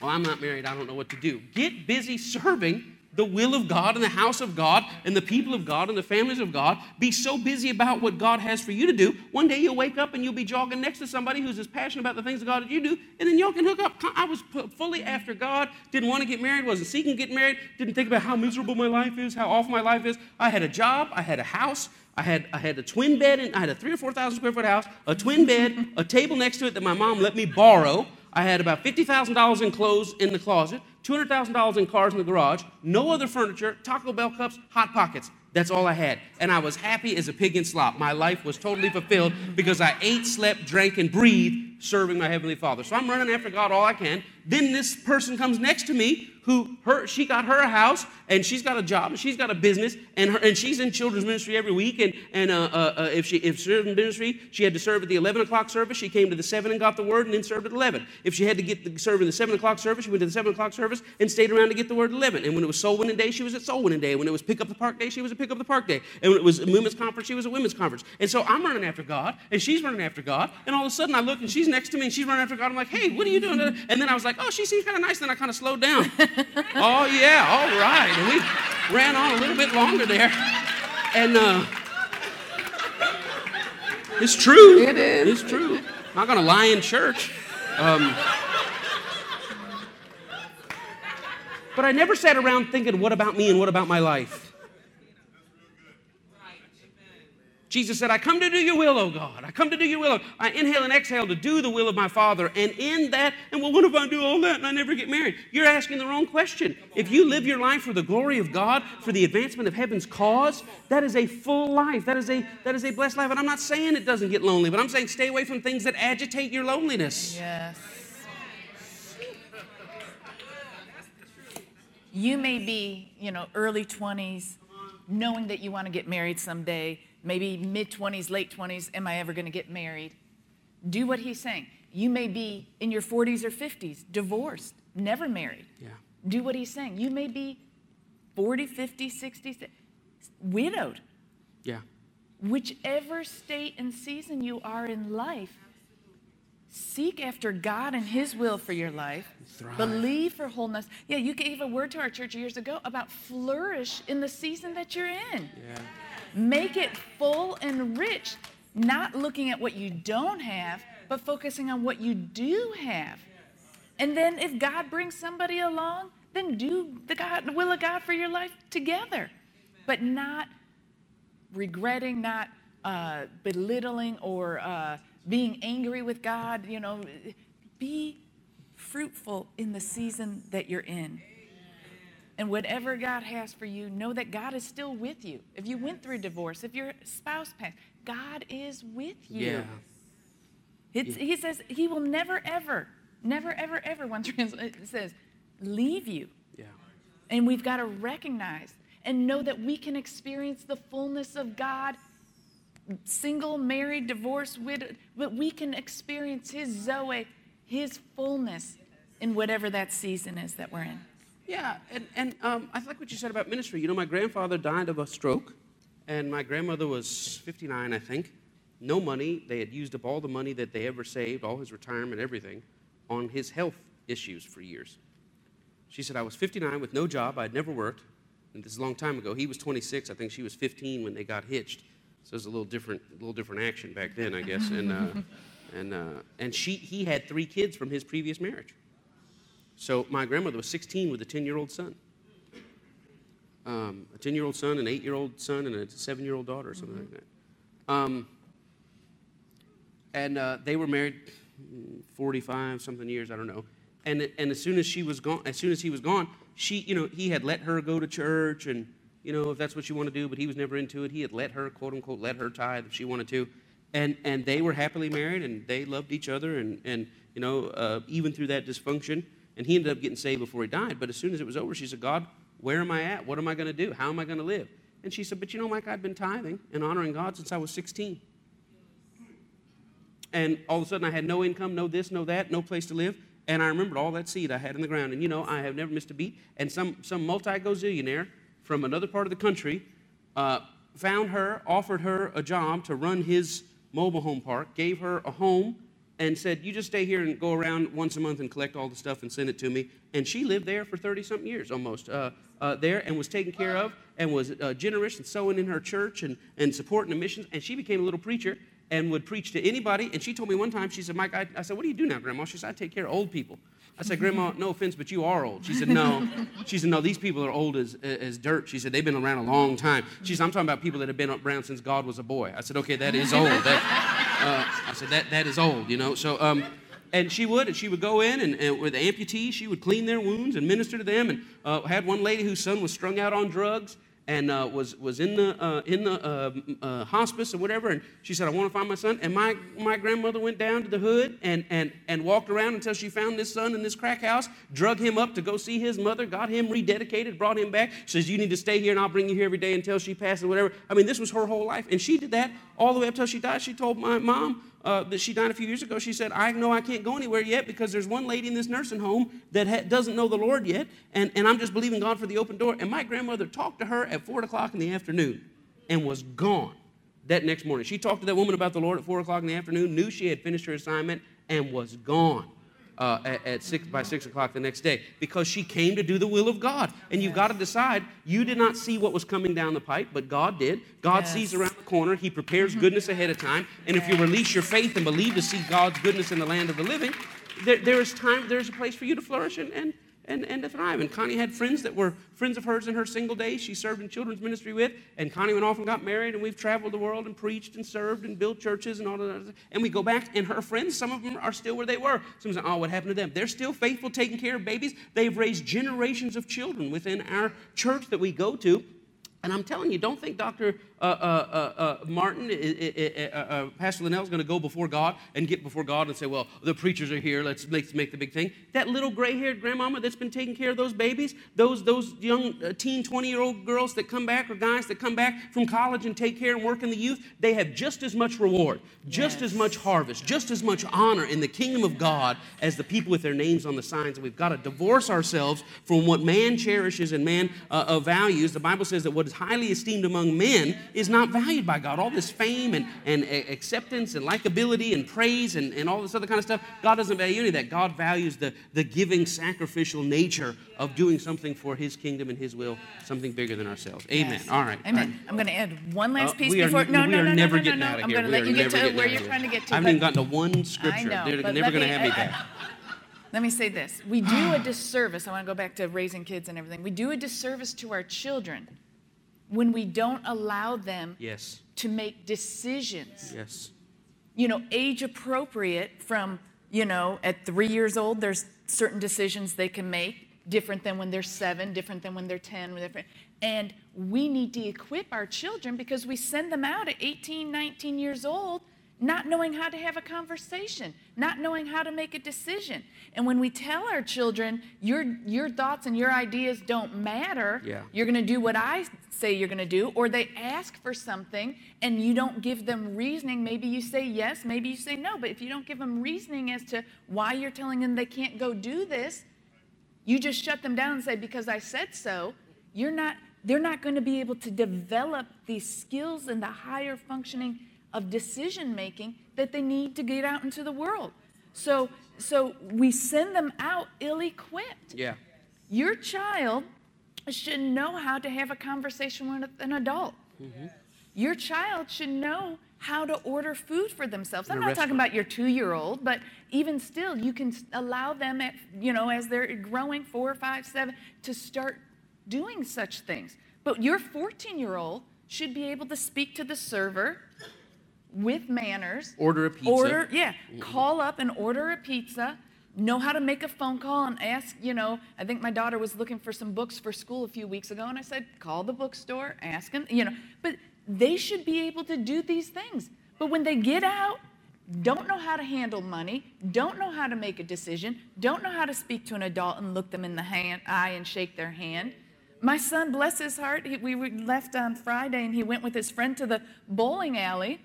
A: Well, I'm not married. I don't know what to do. Get busy serving the will of God and the house of God and the people of God and the families of God. Be so busy about what God has for you to do. One day you'll wake up and you'll be jogging next to somebody who's as passionate about the things of God as you do, and then y'all can hook up. I was fully after God, didn't want to get married, wasn't seeking to get married, didn't think about how miserable my life is, how awful my life is. I had a job, I had a house, I had, I had a twin bed, and I had a three or 4,000 square foot house, a twin bed, a table next to it that my mom let me borrow. I had about $50,000 in clothes in the closet, $200,000 in cars in the garage, no other furniture, Taco Bell cups, Hot Pockets. That's all I had. And I was happy as a pig in slop. My life was totally fulfilled because I ate, slept, drank, and breathed serving my Heavenly Father. So I'm running after God all I can. Then this person comes next to me who her she got her house and she's got a job and she's got a business and her and she's in children's ministry every week and and uh, uh, uh, if she if in ministry she had to serve at the 11 o'clock service she came to the 7 and got the word and then served at 11 if she had to get the, serve in the 7 o'clock service she went to the 7 o'clock service and stayed around to get the word at 11 and when it was soul winning day she was at soul winning day. When it was pick up the park day she was at pick up the park day. And when it was a women's conference she was at women's conference. And so I'm running after God and she's running after God and all of a sudden I look and she's next to me and she's running after God I'm like hey what are you doing and then I was like oh she seems kind of nice then I kind of slowed down oh yeah, all right. And we ran on a little bit longer there. And uh, it's true.
B: It is.
A: It's true. I'm not going to lie in church. Um, but I never sat around thinking, what about me and what about my life? Jesus said, I come to do your will, O God. I come to do your will. I inhale and exhale to do the will of my Father. And in that, and well, what if I do all that and I never get married? You're asking the wrong question. If you live your life for the glory of God, for the advancement of heaven's cause, that is a full life. That is a that is a blessed life. And I'm not saying it doesn't get lonely, but I'm saying stay away from things that agitate your loneliness.
B: Yes. You may be, you know, early 20s, knowing that you want to get married someday maybe mid 20s, late 20s, am I ever going to get married? Do what he's saying. You may be in your 40s or 50s, divorced, never married.
A: Yeah.
B: Do what he's saying. You may be 40, 50, 60, widowed.
A: Yeah.
B: Whichever state and season you are in life, seek after God and His will for your life.
A: Thrive.
B: Believe for wholeness. Yeah, you gave a word to our church years ago about flourish in the season that you're in.
A: Yeah.
B: Make it full and rich, not looking at what you don't have, but focusing on what you do have. And then if God brings somebody along, then do the God, will of God for your life together, but not regretting, not uh, belittling or uh, being angry with God. You know, be fruitful in the season that you're in. And whatever God has for you, know that God is still with you. If you went through divorce, if your spouse passed, God is with you.
A: Yeah.
B: yeah. He says he will never, ever, never, ever, ever, one translation says, leave you.
A: Yeah.
B: And we've got to recognize and know that we can experience the fullness of God, single, married, divorced, widowed, but we can experience his Zoe, his fullness in whatever that season is that we're in.
A: Yeah, and, and um, I like what you said about ministry. You know, my grandfather died of a stroke, and my grandmother was 59, I think. No money. They had used up all the money that they ever saved, all his retirement, everything, on his health issues for years. She said, I was 59 with no job. I'd never worked. And this is a long time ago. He was 26. I think she was 15 when they got hitched. So it was a little different, a little different action back then, I guess. And, uh, and, uh, and she, he had three kids from his previous marriage. So my grandmother was 16 with a 10 year old son. Um, a 10 year old son, an 8 year old son, and a 7 year old daughter, or something mm-hmm. like that. Um, and uh, they were married 45 something years, I don't know. And, and as soon as she was gone, as soon as he was gone, she, you know, he had let her go to church and, you know, if that's what you want to do, but he was never into it. He had let her, quote unquote, let her tithe if she wanted to. And, and they were happily married and they loved each other and, and you know, uh, even through that dysfunction. And he ended up getting saved before he died. But as soon as it was over, she said, God, where am I at? What am I going to do? How am I going to live? And she said, But you know, Mike, I've been tithing and honoring God since I was 16. And all of a sudden, I had no income, no this, no that, no place to live. And I remembered all that seed I had in the ground. And you know, I have never missed a beat. And some, some multi gazillionaire from another part of the country uh, found her, offered her a job to run his mobile home park, gave her a home, and said, You just stay here and go around once a month and collect all the stuff and send it to me. And she lived there for 30 something years almost uh, uh, there and was taken care of and was uh, generous and sowing in her church and, and supporting the missions. And she became a little preacher and would preach to anybody. And she told me one time, she said, Mike, I, I said, What do you do now, Grandma? She said, I take care of old people. I said, Grandma, no offense, but you are old. She said, No. She said, No, these people are old as, as dirt. She said, They've been around a long time. She said, I'm talking about people that have been around since God was a boy. I said, Okay, that is old. That, uh, I said, that, that is old, you know. So, um, and she would, and she would go in and, and, with amputees, she would clean their wounds and minister to them. And uh, had one lady whose son was strung out on drugs, and uh, was, was in the, uh, in the uh, uh hospice or whatever. And she said, I want to find my son. And my, my grandmother went down to the hood and, and, and walked around until she found this son in this crack house, drug him up to go see his mother, got him rededicated, brought him back. She says, You need to stay here and I'll bring you here every day until she passes, whatever. I mean, this was her whole life. And she did that all the way up until she died. She told my mom, uh, that she died a few years ago, she said, I know I can't go anywhere yet because there's one lady in this nursing home that ha- doesn't know the Lord yet, and, and I'm just believing God for the open door. And my grandmother talked to her at 4 o'clock in the afternoon and was gone that next morning. She talked to that woman about the Lord at 4 o'clock in the afternoon, knew she had finished her assignment, and was gone uh, at, at, six by six o'clock the next day because she came to do the will of God. And you've got to decide. You did not see what was coming down the pipe, but God did. God yes. sees around the corner. He prepares mm-hmm. goodness ahead of time. And if you release your faith and believe to see God's goodness in the land of the living, there, there is time. There's a place for you to flourish and, and and, and to thrive. And Connie had friends that were friends of hers in her single days. She served in children's ministry with, and Connie went off and got married, and we've traveled the world and preached and served and built churches and all that. And we go back, and her friends, some of them are still where they were. Some say, oh, what happened to them? They're still faithful, taking care of babies. They've raised generations of children within our church that we go to. And I'm telling you, don't think Dr. Uh, uh, uh, uh Martin, uh, uh, Pastor Linnell is going to go before God and get before God and say, well, the preachers are here, let's make, make the big thing. That little gray haired grandmama that's been taking care of those babies, those, those young teen, 20 year old girls that come back or guys that come back from college and take care and work in the youth, they have just as much reward, just yes. as much harvest, just as much honor in the kingdom of God as the people with their names on the signs. And we've got to divorce ourselves from what man cherishes and man values. The Bible says that what is highly esteemed among men is not valued by God. All this fame and, and acceptance and likability and praise and, and all this other kind of stuff, God doesn't value any of that. God values the, the giving, sacrificial nature of doing something for His kingdom and His will, something bigger than ourselves. Amen.
B: Yes.
A: All right.
B: Amen.
A: All right.
B: I'm going to add one last
A: uh,
B: piece
A: are,
B: before. No, no, no, no,
A: never
B: no, no,
A: out of
B: I'm going to let you get to where you're trying to get to.
A: I haven't even gotten to one scripture.
B: Know,
A: They're never going to have me back.
B: Let me say this. We do a disservice. I want to go back to raising kids and everything. We do a disservice to our children when we don't allow them
A: yes.
B: to make decisions.
A: Yes.
B: You know, age appropriate from, you know, at three years old, there's certain decisions they can make, different than when they're seven, different than when they're 10. Different. And we need to equip our children because we send them out at 18, 19 years old not knowing how to have a conversation, not knowing how to make a decision. And when we tell our children, your, your thoughts and your ideas don't matter,
A: yeah.
B: you're going to do what I say you're going to do, or they ask for something and you don't give them reasoning, maybe you say yes, maybe you say no, but if you don't give them reasoning as to why you're telling them they can't go do this, you just shut them down and say, because I said so, you're not, they're not going to be able to develop these skills and the higher functioning of decision making that they need to get out into the world. So, so we send them out ill equipped.
A: Yeah.
B: Your child should know how to have a conversation with an adult. Mm-hmm. Your child should know how to order food for themselves. I'm not restaurant. talking about your two year old, but even still, you can allow them, at, you know, as they're growing four, five, seven, to start doing such things. But your 14 year old should be able to speak to the server with manners.
A: Order a pizza.
B: Order, yeah. Call up and order a pizza. Know how to make a phone call and ask, you know, I think my daughter was looking for some books for school a few weeks ago, and I said, call the bookstore, ask them, you know. But they should be able to do these things. But when they get out, don't know how to handle money, don't know how to make a decision, don't know how to speak to an adult and look them in the hand, eye and shake their hand. my son, bless his heart, he, we left on Friday and he went with his friend to the bowling alley.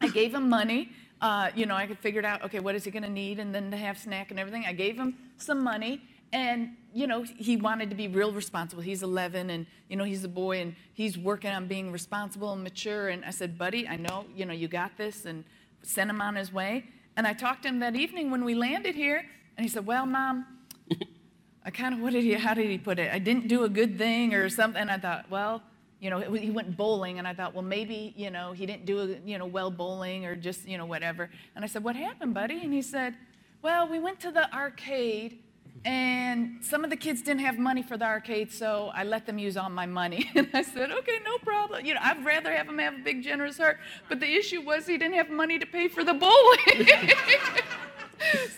B: I gave him money. Uh, you know, I could figure out, okay, what is he going to need? And then to have snack and everything. I gave him some money. And, you know, he wanted to be real responsible. He's 11 and, you know, he's a boy and he's working on being responsible and mature. And I said, buddy, I know, you know, you got this and sent him on his way. And I talked to him that evening when we landed here. And he said, well, mom, I kind of, what did he, how did he put it? I didn't do a good thing or something. And I thought, well, you know, he went bowling, and I thought, well, maybe, you know, he didn't do, you know, well bowling or just, you know, whatever. And I said, what happened, buddy? And he said, well, we went to the arcade, and some of the kids didn't have money for the arcade, so I let them use all my money. And I said, okay, no problem. You know, I'd rather have him have a big, generous heart. But the issue was he didn't have money to pay for the bowling.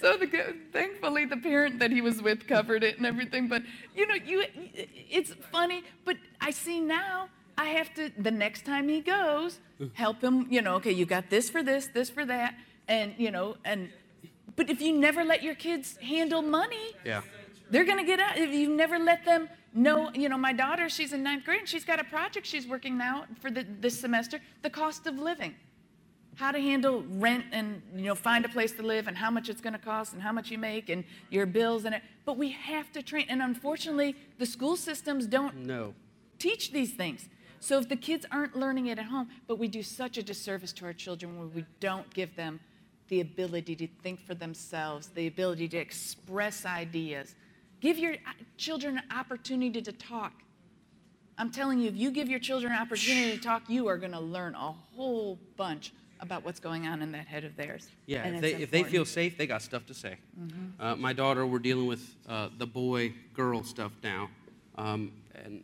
B: so the, thankfully the parent that he was with covered it and everything but you know you it's funny but i see now i have to the next time he goes help him you know okay you got this for this this for that and you know and but if you never let your kids handle money
A: yeah.
B: they're going to get out if you never let them know you know my daughter she's in ninth grade and she's got a project she's working now for the, this semester the cost of living how to handle rent and you know find a place to live and how much it's going to cost and how much you make and your bills and it but we have to train and unfortunately the school systems don't
A: no.
B: teach these things. So if the kids aren't learning it at home but we do such a disservice to our children when we don't give them the ability to think for themselves the ability to express ideas. Give your uh, children an opportunity to talk. I'm telling you if you give your children an opportunity to talk you are going to learn a whole bunch about what's going on in that head of theirs.
A: Yeah, if they, if they, feel safe, they got stuff to say. Mm-hmm. Uh, my daughter, we're dealing with uh, the boy girl stuff now. Um, and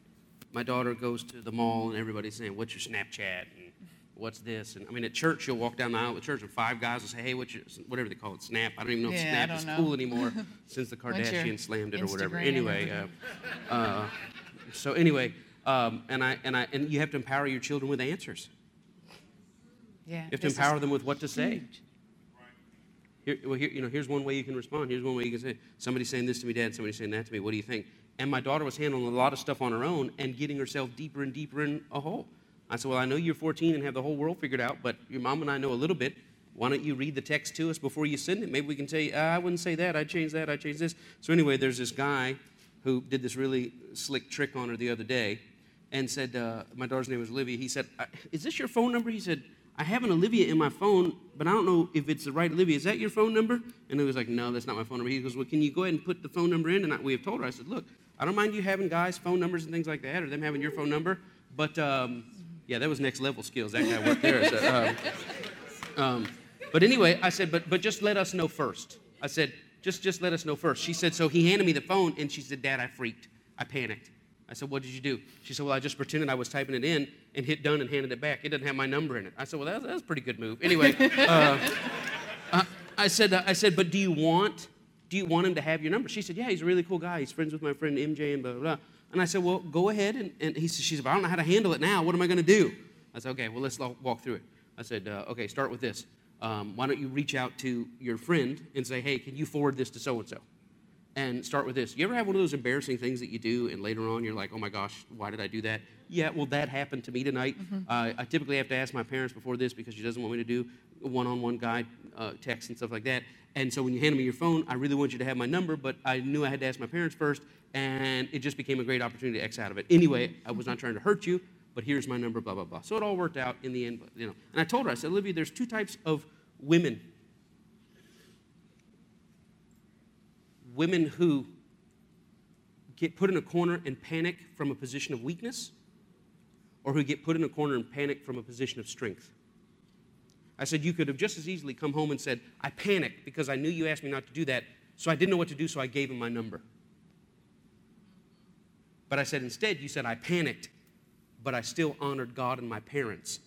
A: my daughter goes to the mall, and everybody's saying, What's your Snapchat? And what's this? And I mean, at church, you'll walk down the aisle at church, and five guys will say, Hey, what's your, whatever they call it, Snap. I don't even know if
B: yeah,
A: Snap is
B: know.
A: cool anymore since the Kardashians slammed it or whatever. Anyway, uh, uh, so anyway, um, and, I, and, I, and you have to empower your children with answers.
B: Yeah,
A: you have to empower them with what to say. Here, well, here, you know, here's one way you can respond. Here's one way you can say, somebody's saying this to me, Dad, somebody's saying that to me. What do you think? And my daughter was handling a lot of stuff on her own and getting herself deeper and deeper in a hole. I said, Well, I know you're 14 and have the whole world figured out, but your mom and I know a little bit. Why don't you read the text to us before you send it? Maybe we can say, ah, I wouldn't say that. I'd change that. I'd change this. So, anyway, there's this guy who did this really slick trick on her the other day and said, uh, My daughter's name was Olivia. He said, Is this your phone number? He said, I have an Olivia in my phone, but I don't know if it's the right Olivia. Is that your phone number? And it was like, no, that's not my phone number. He goes, well, can you go ahead and put the phone number in? And I, we have told her, I said, look, I don't mind you having guys' phone numbers and things like that, or them having your phone number, but um, yeah, that was next level skills. That guy worked there. So, um, um, but anyway, I said, but but just let us know first. I said, just just let us know first. She said, so he handed me the phone, and she said, Dad, I freaked. I panicked. I said, What did you do? She said, Well, I just pretended I was typing it in and hit done and handed it back. It doesn't have my number in it. I said, Well, that's, that's a pretty good move. Anyway, uh, uh, I, said, uh, I said, But do you want do you want him to have your number? She said, Yeah, he's a really cool guy. He's friends with my friend MJ and blah, blah, blah. And I said, Well, go ahead. And, and he said, She said, I don't know how to handle it now. What am I going to do? I said, Okay, well, let's walk through it. I said, uh, Okay, start with this. Um, why don't you reach out to your friend and say, Hey, can you forward this to so and so? And start with this. You ever have one of those embarrassing things that you do, and later on you're like, oh my gosh, why did I do that? Yeah, well, that happened to me tonight. Mm-hmm. Uh, I typically have to ask my parents before this because she doesn't want me to do one on one guide uh, text and stuff like that. And so when you hand me your phone, I really want you to have my number, but I knew I had to ask my parents first, and it just became a great opportunity to X out of it. Anyway, I was not trying to hurt you, but here's my number, blah, blah, blah. So it all worked out in the end, you know. And I told her, I said, Olivia, there's two types of women. Women who get put in a corner and panic from a position of weakness, or who get put in a corner and panic from a position of strength. I said, You could have just as easily come home and said, I panicked because I knew you asked me not to do that, so I didn't know what to do, so I gave him my number. But I said, Instead, you said, I panicked, but I still honored God and my parents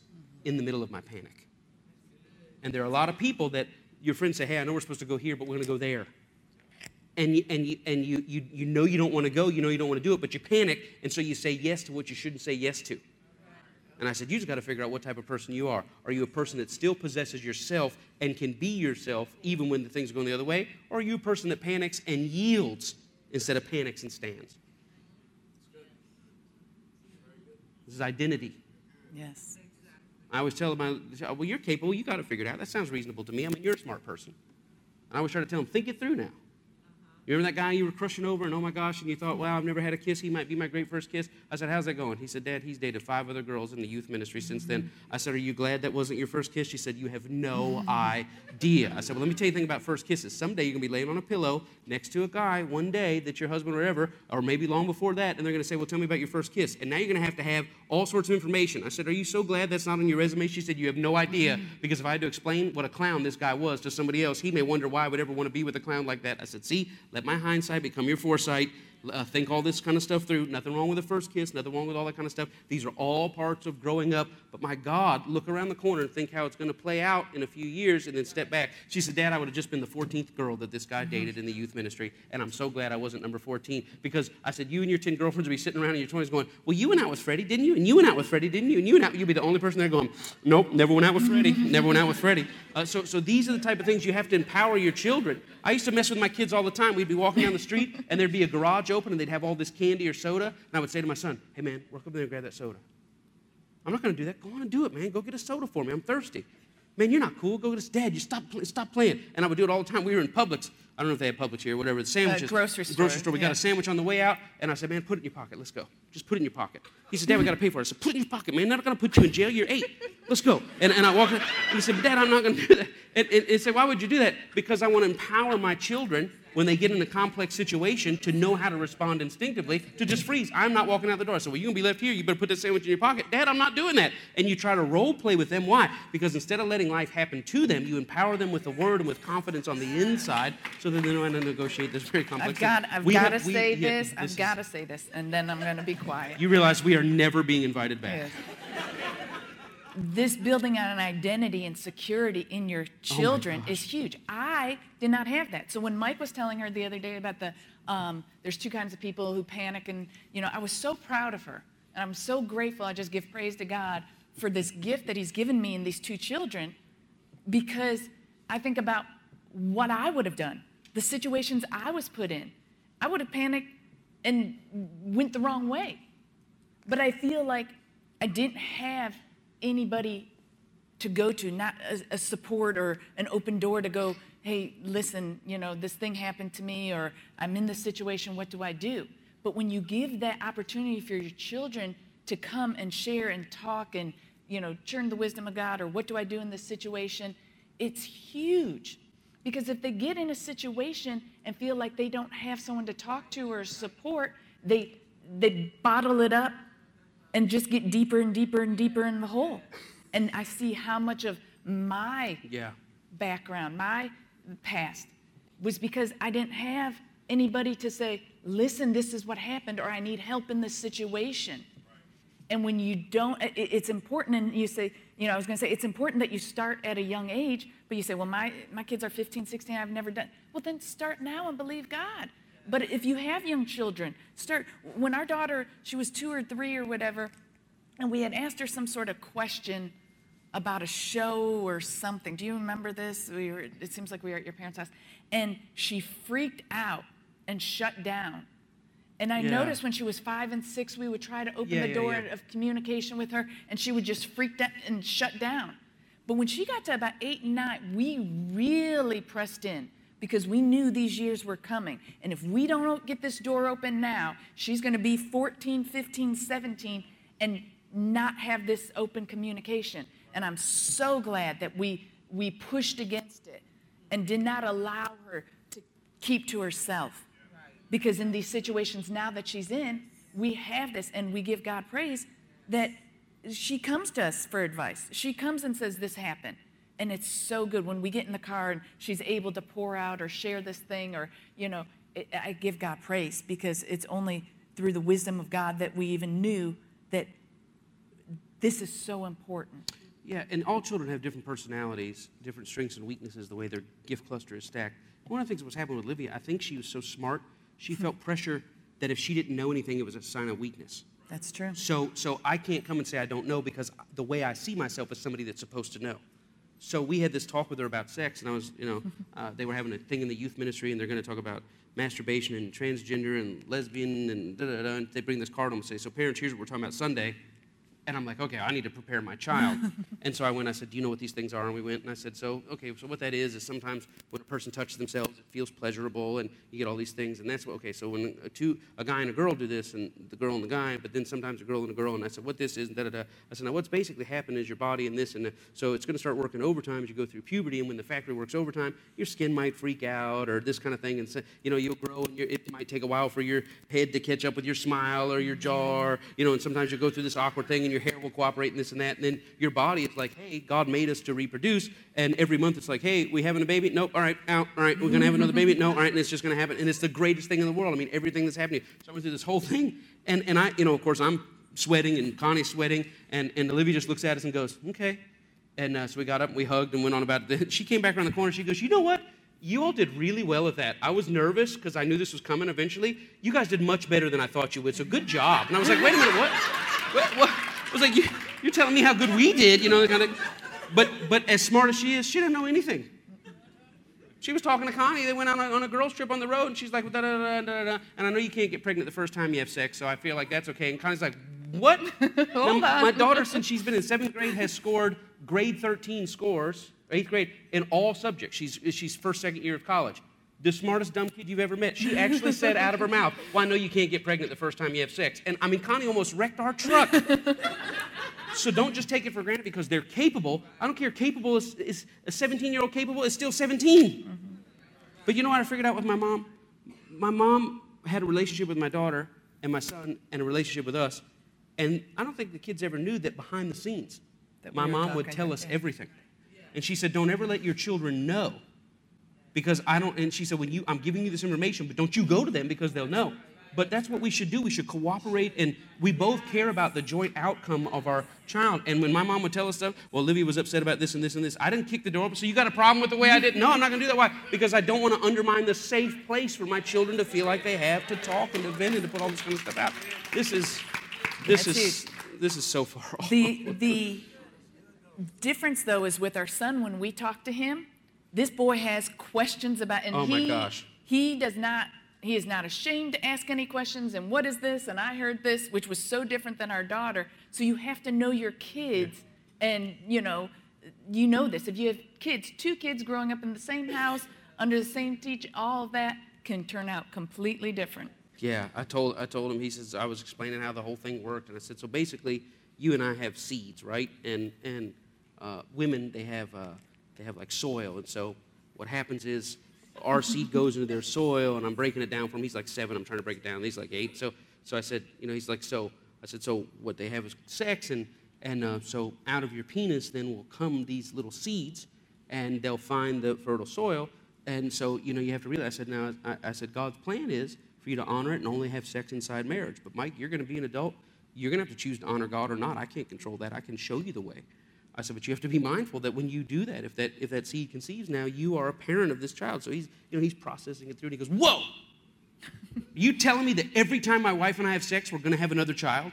A: in the middle of my panic. And there are a lot of people that your friends say, Hey, I know we're supposed to go here, but we're going to go there and, you, and, you, and you, you, you know you don't want to go, you know you don't want to do it, but you panic, and so you say yes to what you shouldn't say yes to. And I said, You just got to figure out what type of person you are. Are you a person that still possesses yourself and can be yourself even when the things are going the other way? Or are you a person that panics and yields instead of panics and stands? This is identity.
B: Yes.
A: I always tell my, well, you're capable. You got it figured out. That sounds reasonable to me. I mean, you're a smart person. And I always try to tell them, think it through now. You remember that guy you were crushing over, and oh my gosh, and you thought, wow, I've never had a kiss. He might be my great first kiss. I said, how's that going? He said, Dad, he's dated five other girls in the youth ministry since then. I said, are you glad that wasn't your first kiss? She said, you have no idea. I said, well, let me tell you a thing about first kisses. Someday you're going to be laying on a pillow next to a guy one day that your husband or ever, or maybe long before that, and they're going to say, well, tell me about your first kiss. And now you're going to have to have all sorts of information. I said, are you so glad that's not on your resume? She said, you have no idea. Because if I had to explain what a clown this guy was to somebody else, he may wonder why I would ever want to be with a clown like that. I said, see, let my hindsight become your foresight. Uh, think all this kind of stuff through. Nothing wrong with the first kiss, nothing wrong with all that kind of stuff. These are all parts of growing up. But my God, look around the corner and think how it's going to play out in a few years and then step back. She said, Dad, I would have just been the 14th girl that this guy dated in the youth ministry. And I'm so glad I wasn't number 14 because I said, You and your 10 girlfriends would be sitting around in your 20s going, Well, you went out with Freddie, didn't you? And you went out with Freddie, didn't you? And you went out, you'd be the only person there going, Nope, never went out with Freddie, never went out with Freddie. Uh, so, so these are the type of things you have to empower your children. I used to mess with my kids all the time. We'd be walking down the street and there'd be a garage open and they'd have all this candy or soda. And I would say to my son, Hey, man, walk up there and grab that soda. I'm not going to do that. Go on and do it, man. Go get a soda for me. I'm thirsty. Man, you're not cool. Go get this. Dad, you stop, stop playing. And I would do it all the time. We were in Publix. I don't know if they had Publix here, whatever. The sandwiches.
B: Uh, grocery store.
A: Grocery store. We
B: yeah.
A: got a sandwich on the way out. And I said, man, put it in your pocket. Let's go. Just put it in your pocket. He said, Dad, we got to pay for it. I said, put it in your pocket, man. They're not going to put you in jail. You're eight. Let's go. And, and I walked in. And he said, Dad, I'm not going to do that. And, and, and said, why would you do that? Because I want to empower my children when they get in a complex situation to know how to respond instinctively to just freeze. I'm not walking out the door. I said, well, you're going to be left here. You better put that sandwich in your pocket. Dad, I'm not doing that. And you try to role play with them. Why? Because instead of letting life happen to them, you empower them with the word and with confidence on the inside so that they know how to negotiate this very complex
B: I've got. I've got to
A: we-
B: say
A: yeah,
B: this. I've got to say this, and then I'm going to be quiet.
A: You realize we are never being invited back.
B: Yes. This building on an identity and security in
A: Oh
B: your children is huge. I did not have that. So when Mike was telling her the other day about the, um, there's two kinds of people who panic, and you know, I was so proud of her, and I'm so grateful. I just give praise to God for this gift that He's given me in these two children, because I think about what I would have done, the situations I was put in. I would have panicked and went the wrong way. But I feel like I didn't have anybody to go to, not a, a, support or an open door to go, hey, listen, you know, this thing happened to me or I'm in this situation, what do I do? But when you give that opportunity for your children to come and share and talk and, you know, churn the wisdom of God or what do I do in this situation, it's huge. Because if they get in a situation and feel like they don't have someone to talk to or support, they, they bottle it up and just get deeper and deeper and deeper in the hole. And I see how much of my
A: Yeah.
B: background, my past, was because I didn't have anybody to say, listen, this is what happened, or I need help in this situation. And when you don't, it's important, and you say, you know, I was going to say, it's important that you start at a young age, but you say, well, my, my kids are 15, 16, I've never done. Well, then start now and believe God. But if you have young children, start. When our daughter, she was two or three or whatever, and we had asked her some sort of question about a show or something. Do you remember this? We were, it seems like we were at your parents' house. And she freaked out and shut down. And I
A: Yeah.
B: noticed when she was five and six, we would try to open
A: Yeah,
B: the door
A: yeah.
B: of communication with her, and she would just freak out and shut down. But when she got to about eight and nine, we really pressed in because we knew these years were coming. And if we don't get this door open now, she's going to be 14, 15, 17, and not have this open communication. And I'm so glad that we, we pushed against it and did not allow her to keep to herself. Because in these situations now that she's in, we have this and we give God praise that she comes to us for advice. She comes and says, This happened. And it's so good when we get in the car and she's able to pour out or share this thing, or, you know, it, I give God praise because it's only through the wisdom of God that we even knew that this is so important.
A: Yeah, and all children have different personalities, different strengths and weaknesses, the way their gift cluster is stacked. One of the things that was happening with Olivia, I think she was so smart, she felt pressure that if she didn't know anything, it was a sign of weakness.
B: That's true.
A: So, so I can't come and say I don't know because the way I see myself is somebody that's supposed to know. So we had this talk with her about sex, and I was, you know, uh, they were having a thing in the youth ministry, and they're going to talk about masturbation and transgender and lesbian and da da da. And they bring this card home and say, "So parents, here's what we're talking about Sunday." And I'm like, okay, I need to prepare my child. and so I went, I said, do you know what these things are? And we went, and I said, so, okay, so what that is, is sometimes when a person touches themselves, it feels pleasurable, and you get all these things. And that's what, okay, so when a, two, a guy and a girl do this, and the girl and the guy, but then sometimes a girl and a girl, and I said, what this is, and da da da. I said, now what's basically happened is your body and this, and that. so it's going to start working overtime as you go through puberty, and when the factory works overtime, your skin might freak out, or this kind of thing, and so, you know, you'll grow, and it might take a while for your head to catch up with your smile or your jaw, or, you know, and sometimes you go through this awkward thing, and your hair will cooperate and this and that. And then your body is like, hey, God made us to reproduce. And every month it's like, hey, we having a baby? Nope. All right, out. All right, we're going to have another baby? No. All right, and it's just going to happen. And it's the greatest thing in the world. I mean, everything that's happening. So I went through this whole thing. And, and I, you know, of course, I'm sweating and Connie's sweating. And, and Olivia just looks at us and goes, okay. And uh, so we got up and we hugged and went on about it. She came back around the corner. She goes, you know what? You all did really well at that. I was nervous because I knew this was coming eventually. You guys did much better than I thought you would, so good job. And I was like, wait a minute, what? what, what? I was like, you, you're telling me how good we did, you know, kind of. But, but as smart as she is, she didn't know anything. She was talking to Connie. They went on a, on a girls' trip on the road, and she's like, da, da, da, da, da. and I know you can't get pregnant the first time you have sex, so I feel like that's okay. And Connie's like, what? Now. My daughter, since she's been in seventh grade, has scored grade 13 scores, eighth grade, in all subjects. She's, she's first, second year of college. The smartest dumb kid you've ever met. She actually said out of her mouth, Well, I know you can't get pregnant the first time you have sex. And I mean, Connie almost wrecked our truck. so don't just take it for granted because they're capable. I don't care, capable is, is a 17 year old capable is still 17. Mm-hmm. But you know what I figured out with my mom? My mom had a relationship with my daughter and my son and a relationship with us. And I don't think the kids ever knew that behind the scenes,
B: That
A: my
B: we
A: mom would tell us everything. And she said, Don't ever let your children know. Because I don't, and she said, When you, I'm giving you this information, but don't you go to them because they'll know. But that's what we should do. We should cooperate, and we both care about the joint outcome of our child. And when my mom would tell us stuff, well, Olivia was upset about this and this and this, I didn't kick the door open. So you got a problem with the way I did? It? No, I'm not going to do that. Why? Because I don't want to undermine the safe place for my children to feel like they have to talk and to vent and to put all this kind of stuff out. This is, this
B: That's
A: is, this is so far off.
B: The, the difference, though, is with our son, when we talk to him, this boy has questions about, and
A: Oh, my
B: he,
A: gosh.
B: he does not, he is not ashamed to ask any questions, and what is this, and I heard this, which was so different than our daughter. So you have to know your kids, and, you know, you know this. If you have kids, two kids growing up in the same house, under the same teacher, all that can turn out completely different.
A: Yeah, I told I told him. He says I was explaining how the whole thing worked, and I said, so basically, you and I have seeds, right? And and uh, women they have uh, they have like soil, and so what happens is our seed goes into their soil, and I'm breaking it down for him. He's like seven. I'm trying to break it down. He's like eight. So so I said, you know, he's like so. I said, so what they have is sex, and and uh, so out of your penis then will come these little seeds, and they'll find the fertile soil. And so, you know, you have to realize, I said, now, I, I said, God's plan is for you to honor it and only have sex inside marriage. But, Mike, you're going to be an adult. You're going to have to choose to honor God or not. I can't control that. I can show you the way. I said, but you have to be mindful that when you do that, if that, if that seed conceives now, you are a parent of this child. So he's, you know, he's processing it through and he goes, whoa! you telling me that every time my wife and I have sex, we're going to have another child?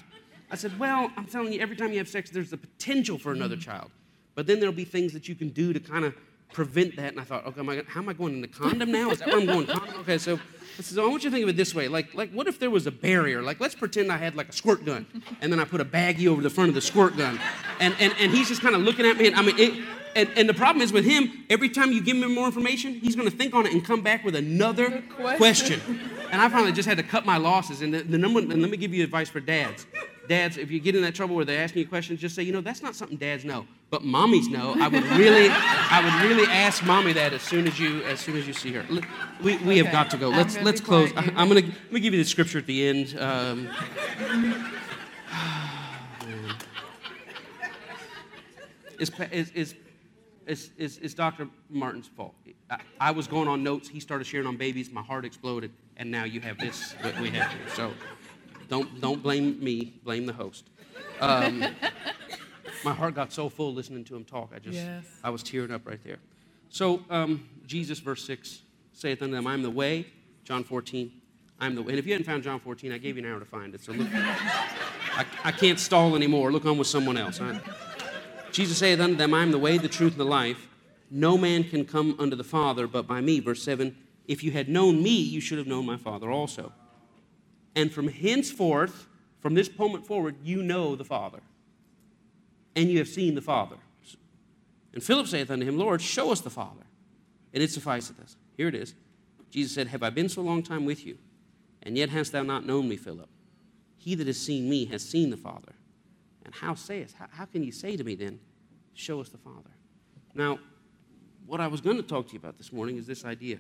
A: I said, well, I'm telling you, every time you have sex, there's the potential for another child. But then there'll be things that you can do to kind of prevent that. And I thought, okay, am I, how am I going into condom now? Is that where I'm going? Condom? Okay, so I said, I want you to think of it this way. Like, like, what if there was a barrier? Like, let's pretend I had like a squirt gun, and then I put a baggie over the front of the squirt gun, and and, and he's just kind of looking at me. And I mean, it, and, and the problem is with him, every time you give him more information, he's going to think on it and come back with another
B: question.
A: question. And I finally just had to cut my losses. And the, the number, and let me give you advice for dads. Dads, if you get in that trouble where they're asking you questions, just say, you know, that's not something dads know, but mommies know. I would really, I would really ask mommy that as soon as you, as soon as you see her. We, we have got to go. Let's let's close. I, am gonna let me give you the scripture at the end. Um, is, is, is, is, is, Dr. Martin's fault. I, I was going on notes. He started sharing on babies. My heart exploded, and now you have this that we have here. So don't, don't blame me. Blame the host. Um, my heart got so full listening to him talk. I just,
B: Yes.
A: I was tearing up right there. So um, Jesus, verse 6, saith unto them, I am the way, John 14. I'm the way. And if you hadn't found John 14, I gave you an hour to find it. So look, I, I can't stall anymore. Look on with someone else. Huh? Jesus saith unto them, I am the way, the truth, and the life. No man can come unto the Father but by me. Verse 7 If you had known me, you should have known my Father also. And from henceforth, from this moment forward, you know the Father and you have seen the Father. And Philip saith unto him, Lord, show us the Father, and it sufficeth us. Here it is. Jesus said, Have I been so long time with you, and yet hast thou not known me, Philip? He that has seen me has seen the Father. And how sayest, how, how can you say to me then, Show us the Father? Now, what I was going to talk to you about this morning is this idea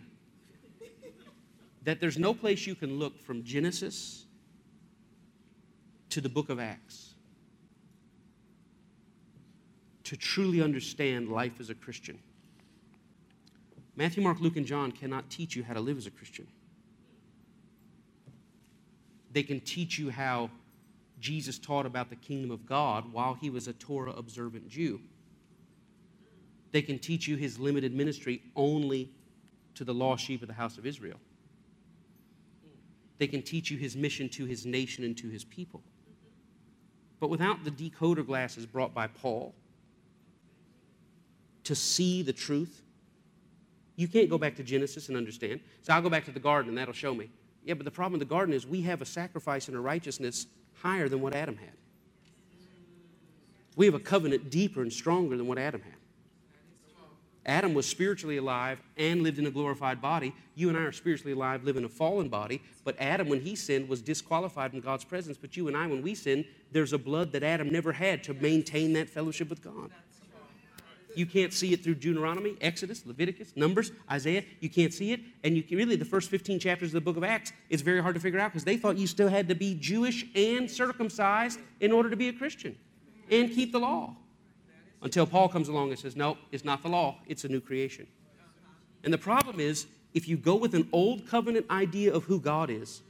A: that there's no place you can look from Genesis to the book of Acts to truly understand life as a Christian. Matthew, Mark, Luke, and John cannot teach you how to live as a Christian. They can teach you how Jesus taught about the kingdom of God while he was a Torah observant Jew. They can teach you his limited ministry only to the lost sheep of the house of Israel. They can teach you his mission to his nation and to his people. But without the decoder glasses brought by Paul to see the truth, you can't go back to Genesis and understand. So I'll go back to the garden and that'll show me. Yeah, but the problem with the garden is we have a sacrifice and a righteousness higher than what Adam had. We have a covenant deeper and stronger than what Adam had. Adam was spiritually alive and lived in a glorified body. You and I are spiritually alive, live in a fallen body. But Adam, when he sinned, was disqualified from God's presence. But you and I, when we sin, there's a blood that Adam never had to maintain that fellowship with God. You can't see it through Deuteronomy, Exodus, Leviticus, Numbers, Isaiah. You can't see it. And you can, really, the first 15 chapters of the book of Acts, it's very hard to figure out because they thought you still had to be Jewish and circumcised in order to be a Christian and keep the law. Until Paul comes along and says, no, it's not the law, it's a new creation. And the problem is, if you go with an old covenant idea of who God is,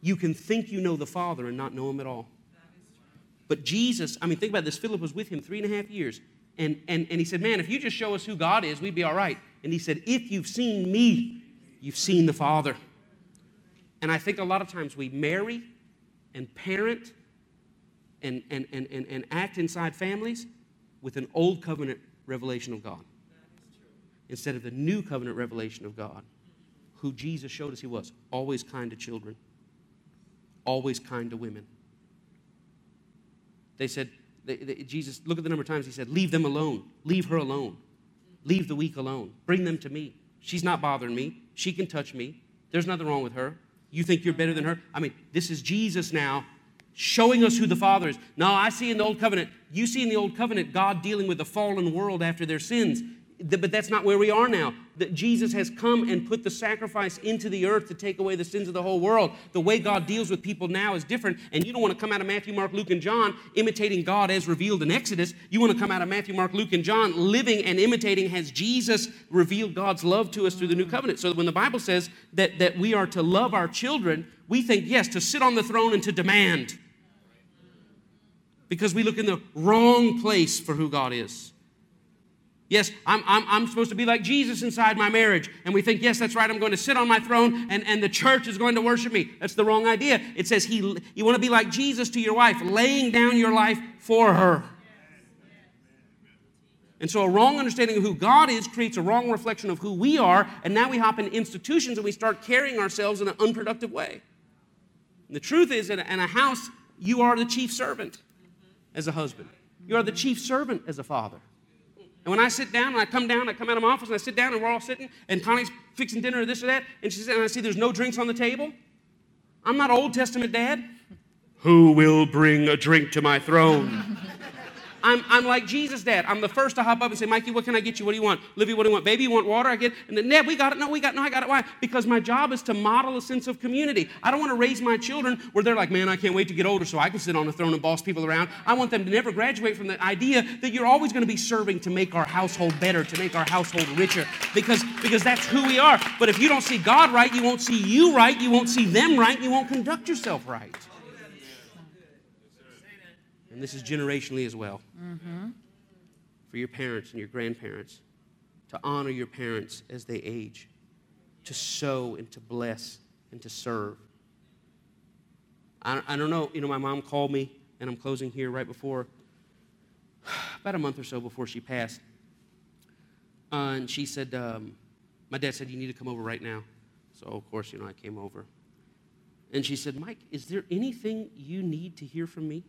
A: you can think you know the Father and not know Him at all. But Jesus, I mean, think about this. Philip was with him three and a half years. And, and, and he said, Man, if you just show us who God is, we'd be all right. And he said, If you've seen me, you've seen the Father. And I think a lot of times we marry and parent and, and, and, and, and act inside families with an old covenant revelation of God instead of the new covenant revelation of God, who Jesus showed us he was always kind to children, always kind to women. They said, Jesus, look at the number of times he said, Leave them alone. Leave her alone. Leave the weak alone. Bring them to me. She's not bothering me. She can touch me. There's nothing wrong with her. You think you're better than her? I mean, this is Jesus now showing us who the Father is. No, I see in the Old Covenant, you see in the Old Covenant God dealing with the fallen world after their sins but that's not where we are now. That Jesus has come and put the sacrifice into the earth to take away the sins of the whole world. The way God deals with people now is different, and you don't want to come out of Matthew, Mark, Luke, and John imitating God as revealed in Exodus. You want to come out of Matthew, Mark, Luke, and John living and imitating as Jesus revealed God's love to us through the new covenant. So when the Bible says that, that we are to love our children, we think, yes, to sit on the throne and to demand. Because we look in the wrong place for who God is. Yes, I'm, I'm, I'm supposed to be like Jesus inside my marriage. And we think, yes, that's right, I'm going to sit on my throne and, and the church is going to worship me. That's the wrong idea. It says he, you want to be like Jesus to your wife, laying down your life for her. And so a wrong understanding of who God is creates a wrong reflection of who we are. And now we hop in institutions and we start carrying ourselves in an unproductive way. And the truth is that in a house, you are the chief servant as a husband, you are the chief servant as a father. And when I sit down and I come down, I come out of my office and I sit down and we're all sitting and Connie's fixing dinner or this or that, and she said, and I see there's no drinks on the table. I'm not Old Testament dad. Who will bring a drink to my throne? I'm, I'm like Jesus' dad. I'm the first to hop up and say, Mikey, what can I get you? What do you want? Livy, what do you want? Baby, you want water? I get, and then, Ned, we got it. No, we got, it. no, I got it. Why? Because my job is to model a sense of community. I don't want to raise my children where they're like, man, I can't wait to get older so I can sit on the throne and boss people around. I want them to never graduate from the idea that you're always going to be serving to make our household better, to make our household richer, because, because that's who we are. But if you don't see God right, you won't see you right, you won't see them right, you won't conduct yourself right. And this is generationally as well. Mm-hmm for your parents and your grandparents, to honor your parents as they age, to sow and to bless and to serve. I, I don't know, you know, my mom called me, and I'm closing here right before, about a month or so before she passed. Uh, and she said, um, my dad said, you need to come over right now. So, of course, you know, I came over. And she said, Mike, is there anything you need to hear from me?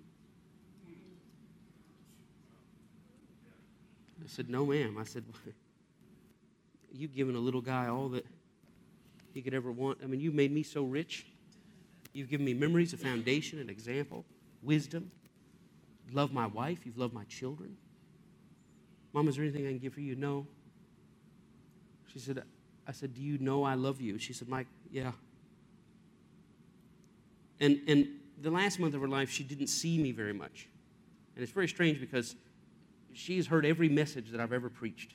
A: Said, No, ma'am. I said, You've given a little guy all that he could ever want. I mean, you made me so rich. You've given me memories, a foundation, an example, wisdom. Love my wife. You've loved my children. Mom, is there anything I can give for you? No. She said, I said, Do you know I love you? She said, Mike, yeah. And, and the last month of her life, she didn't see me very much. And it's very strange because she has heard every message that I've ever preached.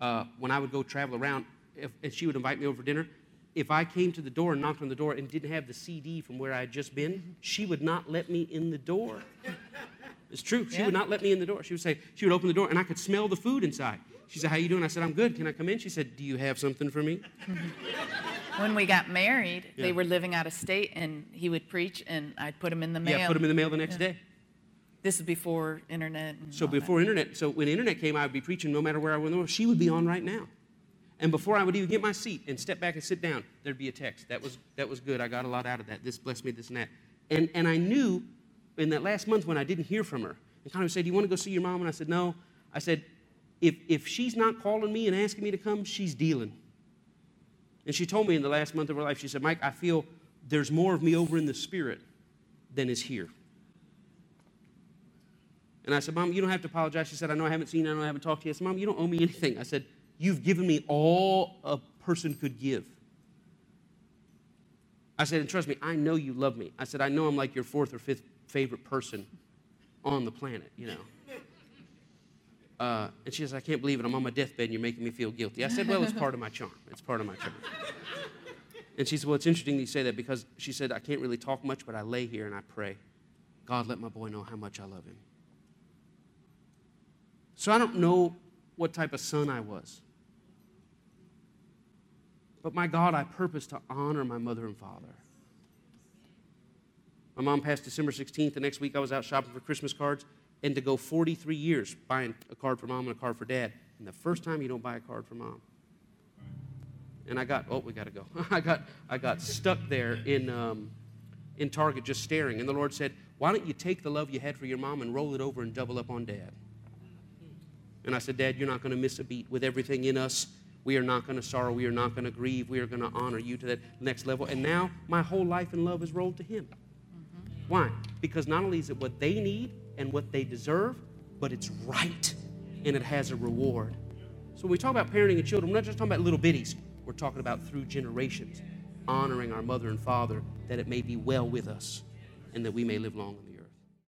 A: Uh, when I would go travel around, if, if she would invite me over for dinner, if I came to the door and knocked on the door and didn't have the CD from where I had just been, she would not let me in the door. It's true. She
B: Yeah.
A: would not let me in the door. She would say, she would open the door and I could smell the food inside. She said, How you doing? I said, I'm good. Can I come in? She said, Do you have something for me?
B: When we got married,
A: Yeah.
B: they were living out of state, and he would preach, and I'd put him in the mail.
A: Yeah, put him in the mail the next day.
B: This is before internet. And
A: So
B: all that.
A: before internet, so when internet came, I would be preaching no matter where I went. in the world. She would be on right now. And before I would even get my seat and step back and sit down, there'd be a text. That was that was good. I got a lot out of that. This blessed me, this and that. And and I knew in that last month when I didn't hear from her, and kind of said, Do you want to go see your mom? And I said, No. I said, if if she's not calling me and asking me to come, she's dealing. And she told me in the last month of her life, she said, Mike, I feel there's more of me over in the spirit than is here. And I said, Mom, you don't have to apologize. She said, I know I haven't seen you. I know I haven't talked to you. I said, Mom, you don't owe me anything. I said, You've given me all a person could give. I said, and trust me, I know you love me. I said, I know I'm like your fourth or fifth favorite person on the planet, you know. Uh, and she says, I can't believe it. I'm on my deathbed and you're making me feel guilty. I said, Well, it's part of my charm. It's part of my charm. And she said, Well, it's interesting you say that because she said, I can't really talk much, but I lay here and I pray. God, let my boy know how much I love him. So I don't know what type of son I was. But my God, I purpose to honor my mother and father. My mom passed December 16th. The next week I was out shopping for Christmas cards and to go 43 years buying a card for mom and a card for dad. And the first time you don't buy a card for mom. And I got, oh, we got to go. I got, I got stuck there in, um, in Target just staring. And the Lord said, Why don't you take the love you had for your mom and roll it over and double up on dad? And I said, Dad, you're not going to miss a beat with everything in us. We are not going to sorrow. We are not going to grieve. We are going to honor you to that next level. And now my whole life and love is rolled to Him. Mm-hmm. Why? Because not only is it what they need and what they deserve, but it's right and it has a reward. So when we talk about parenting and children, we're not just talking about little bitties. We're talking about through generations, honoring our mother and father that it may be well with us and that we may live long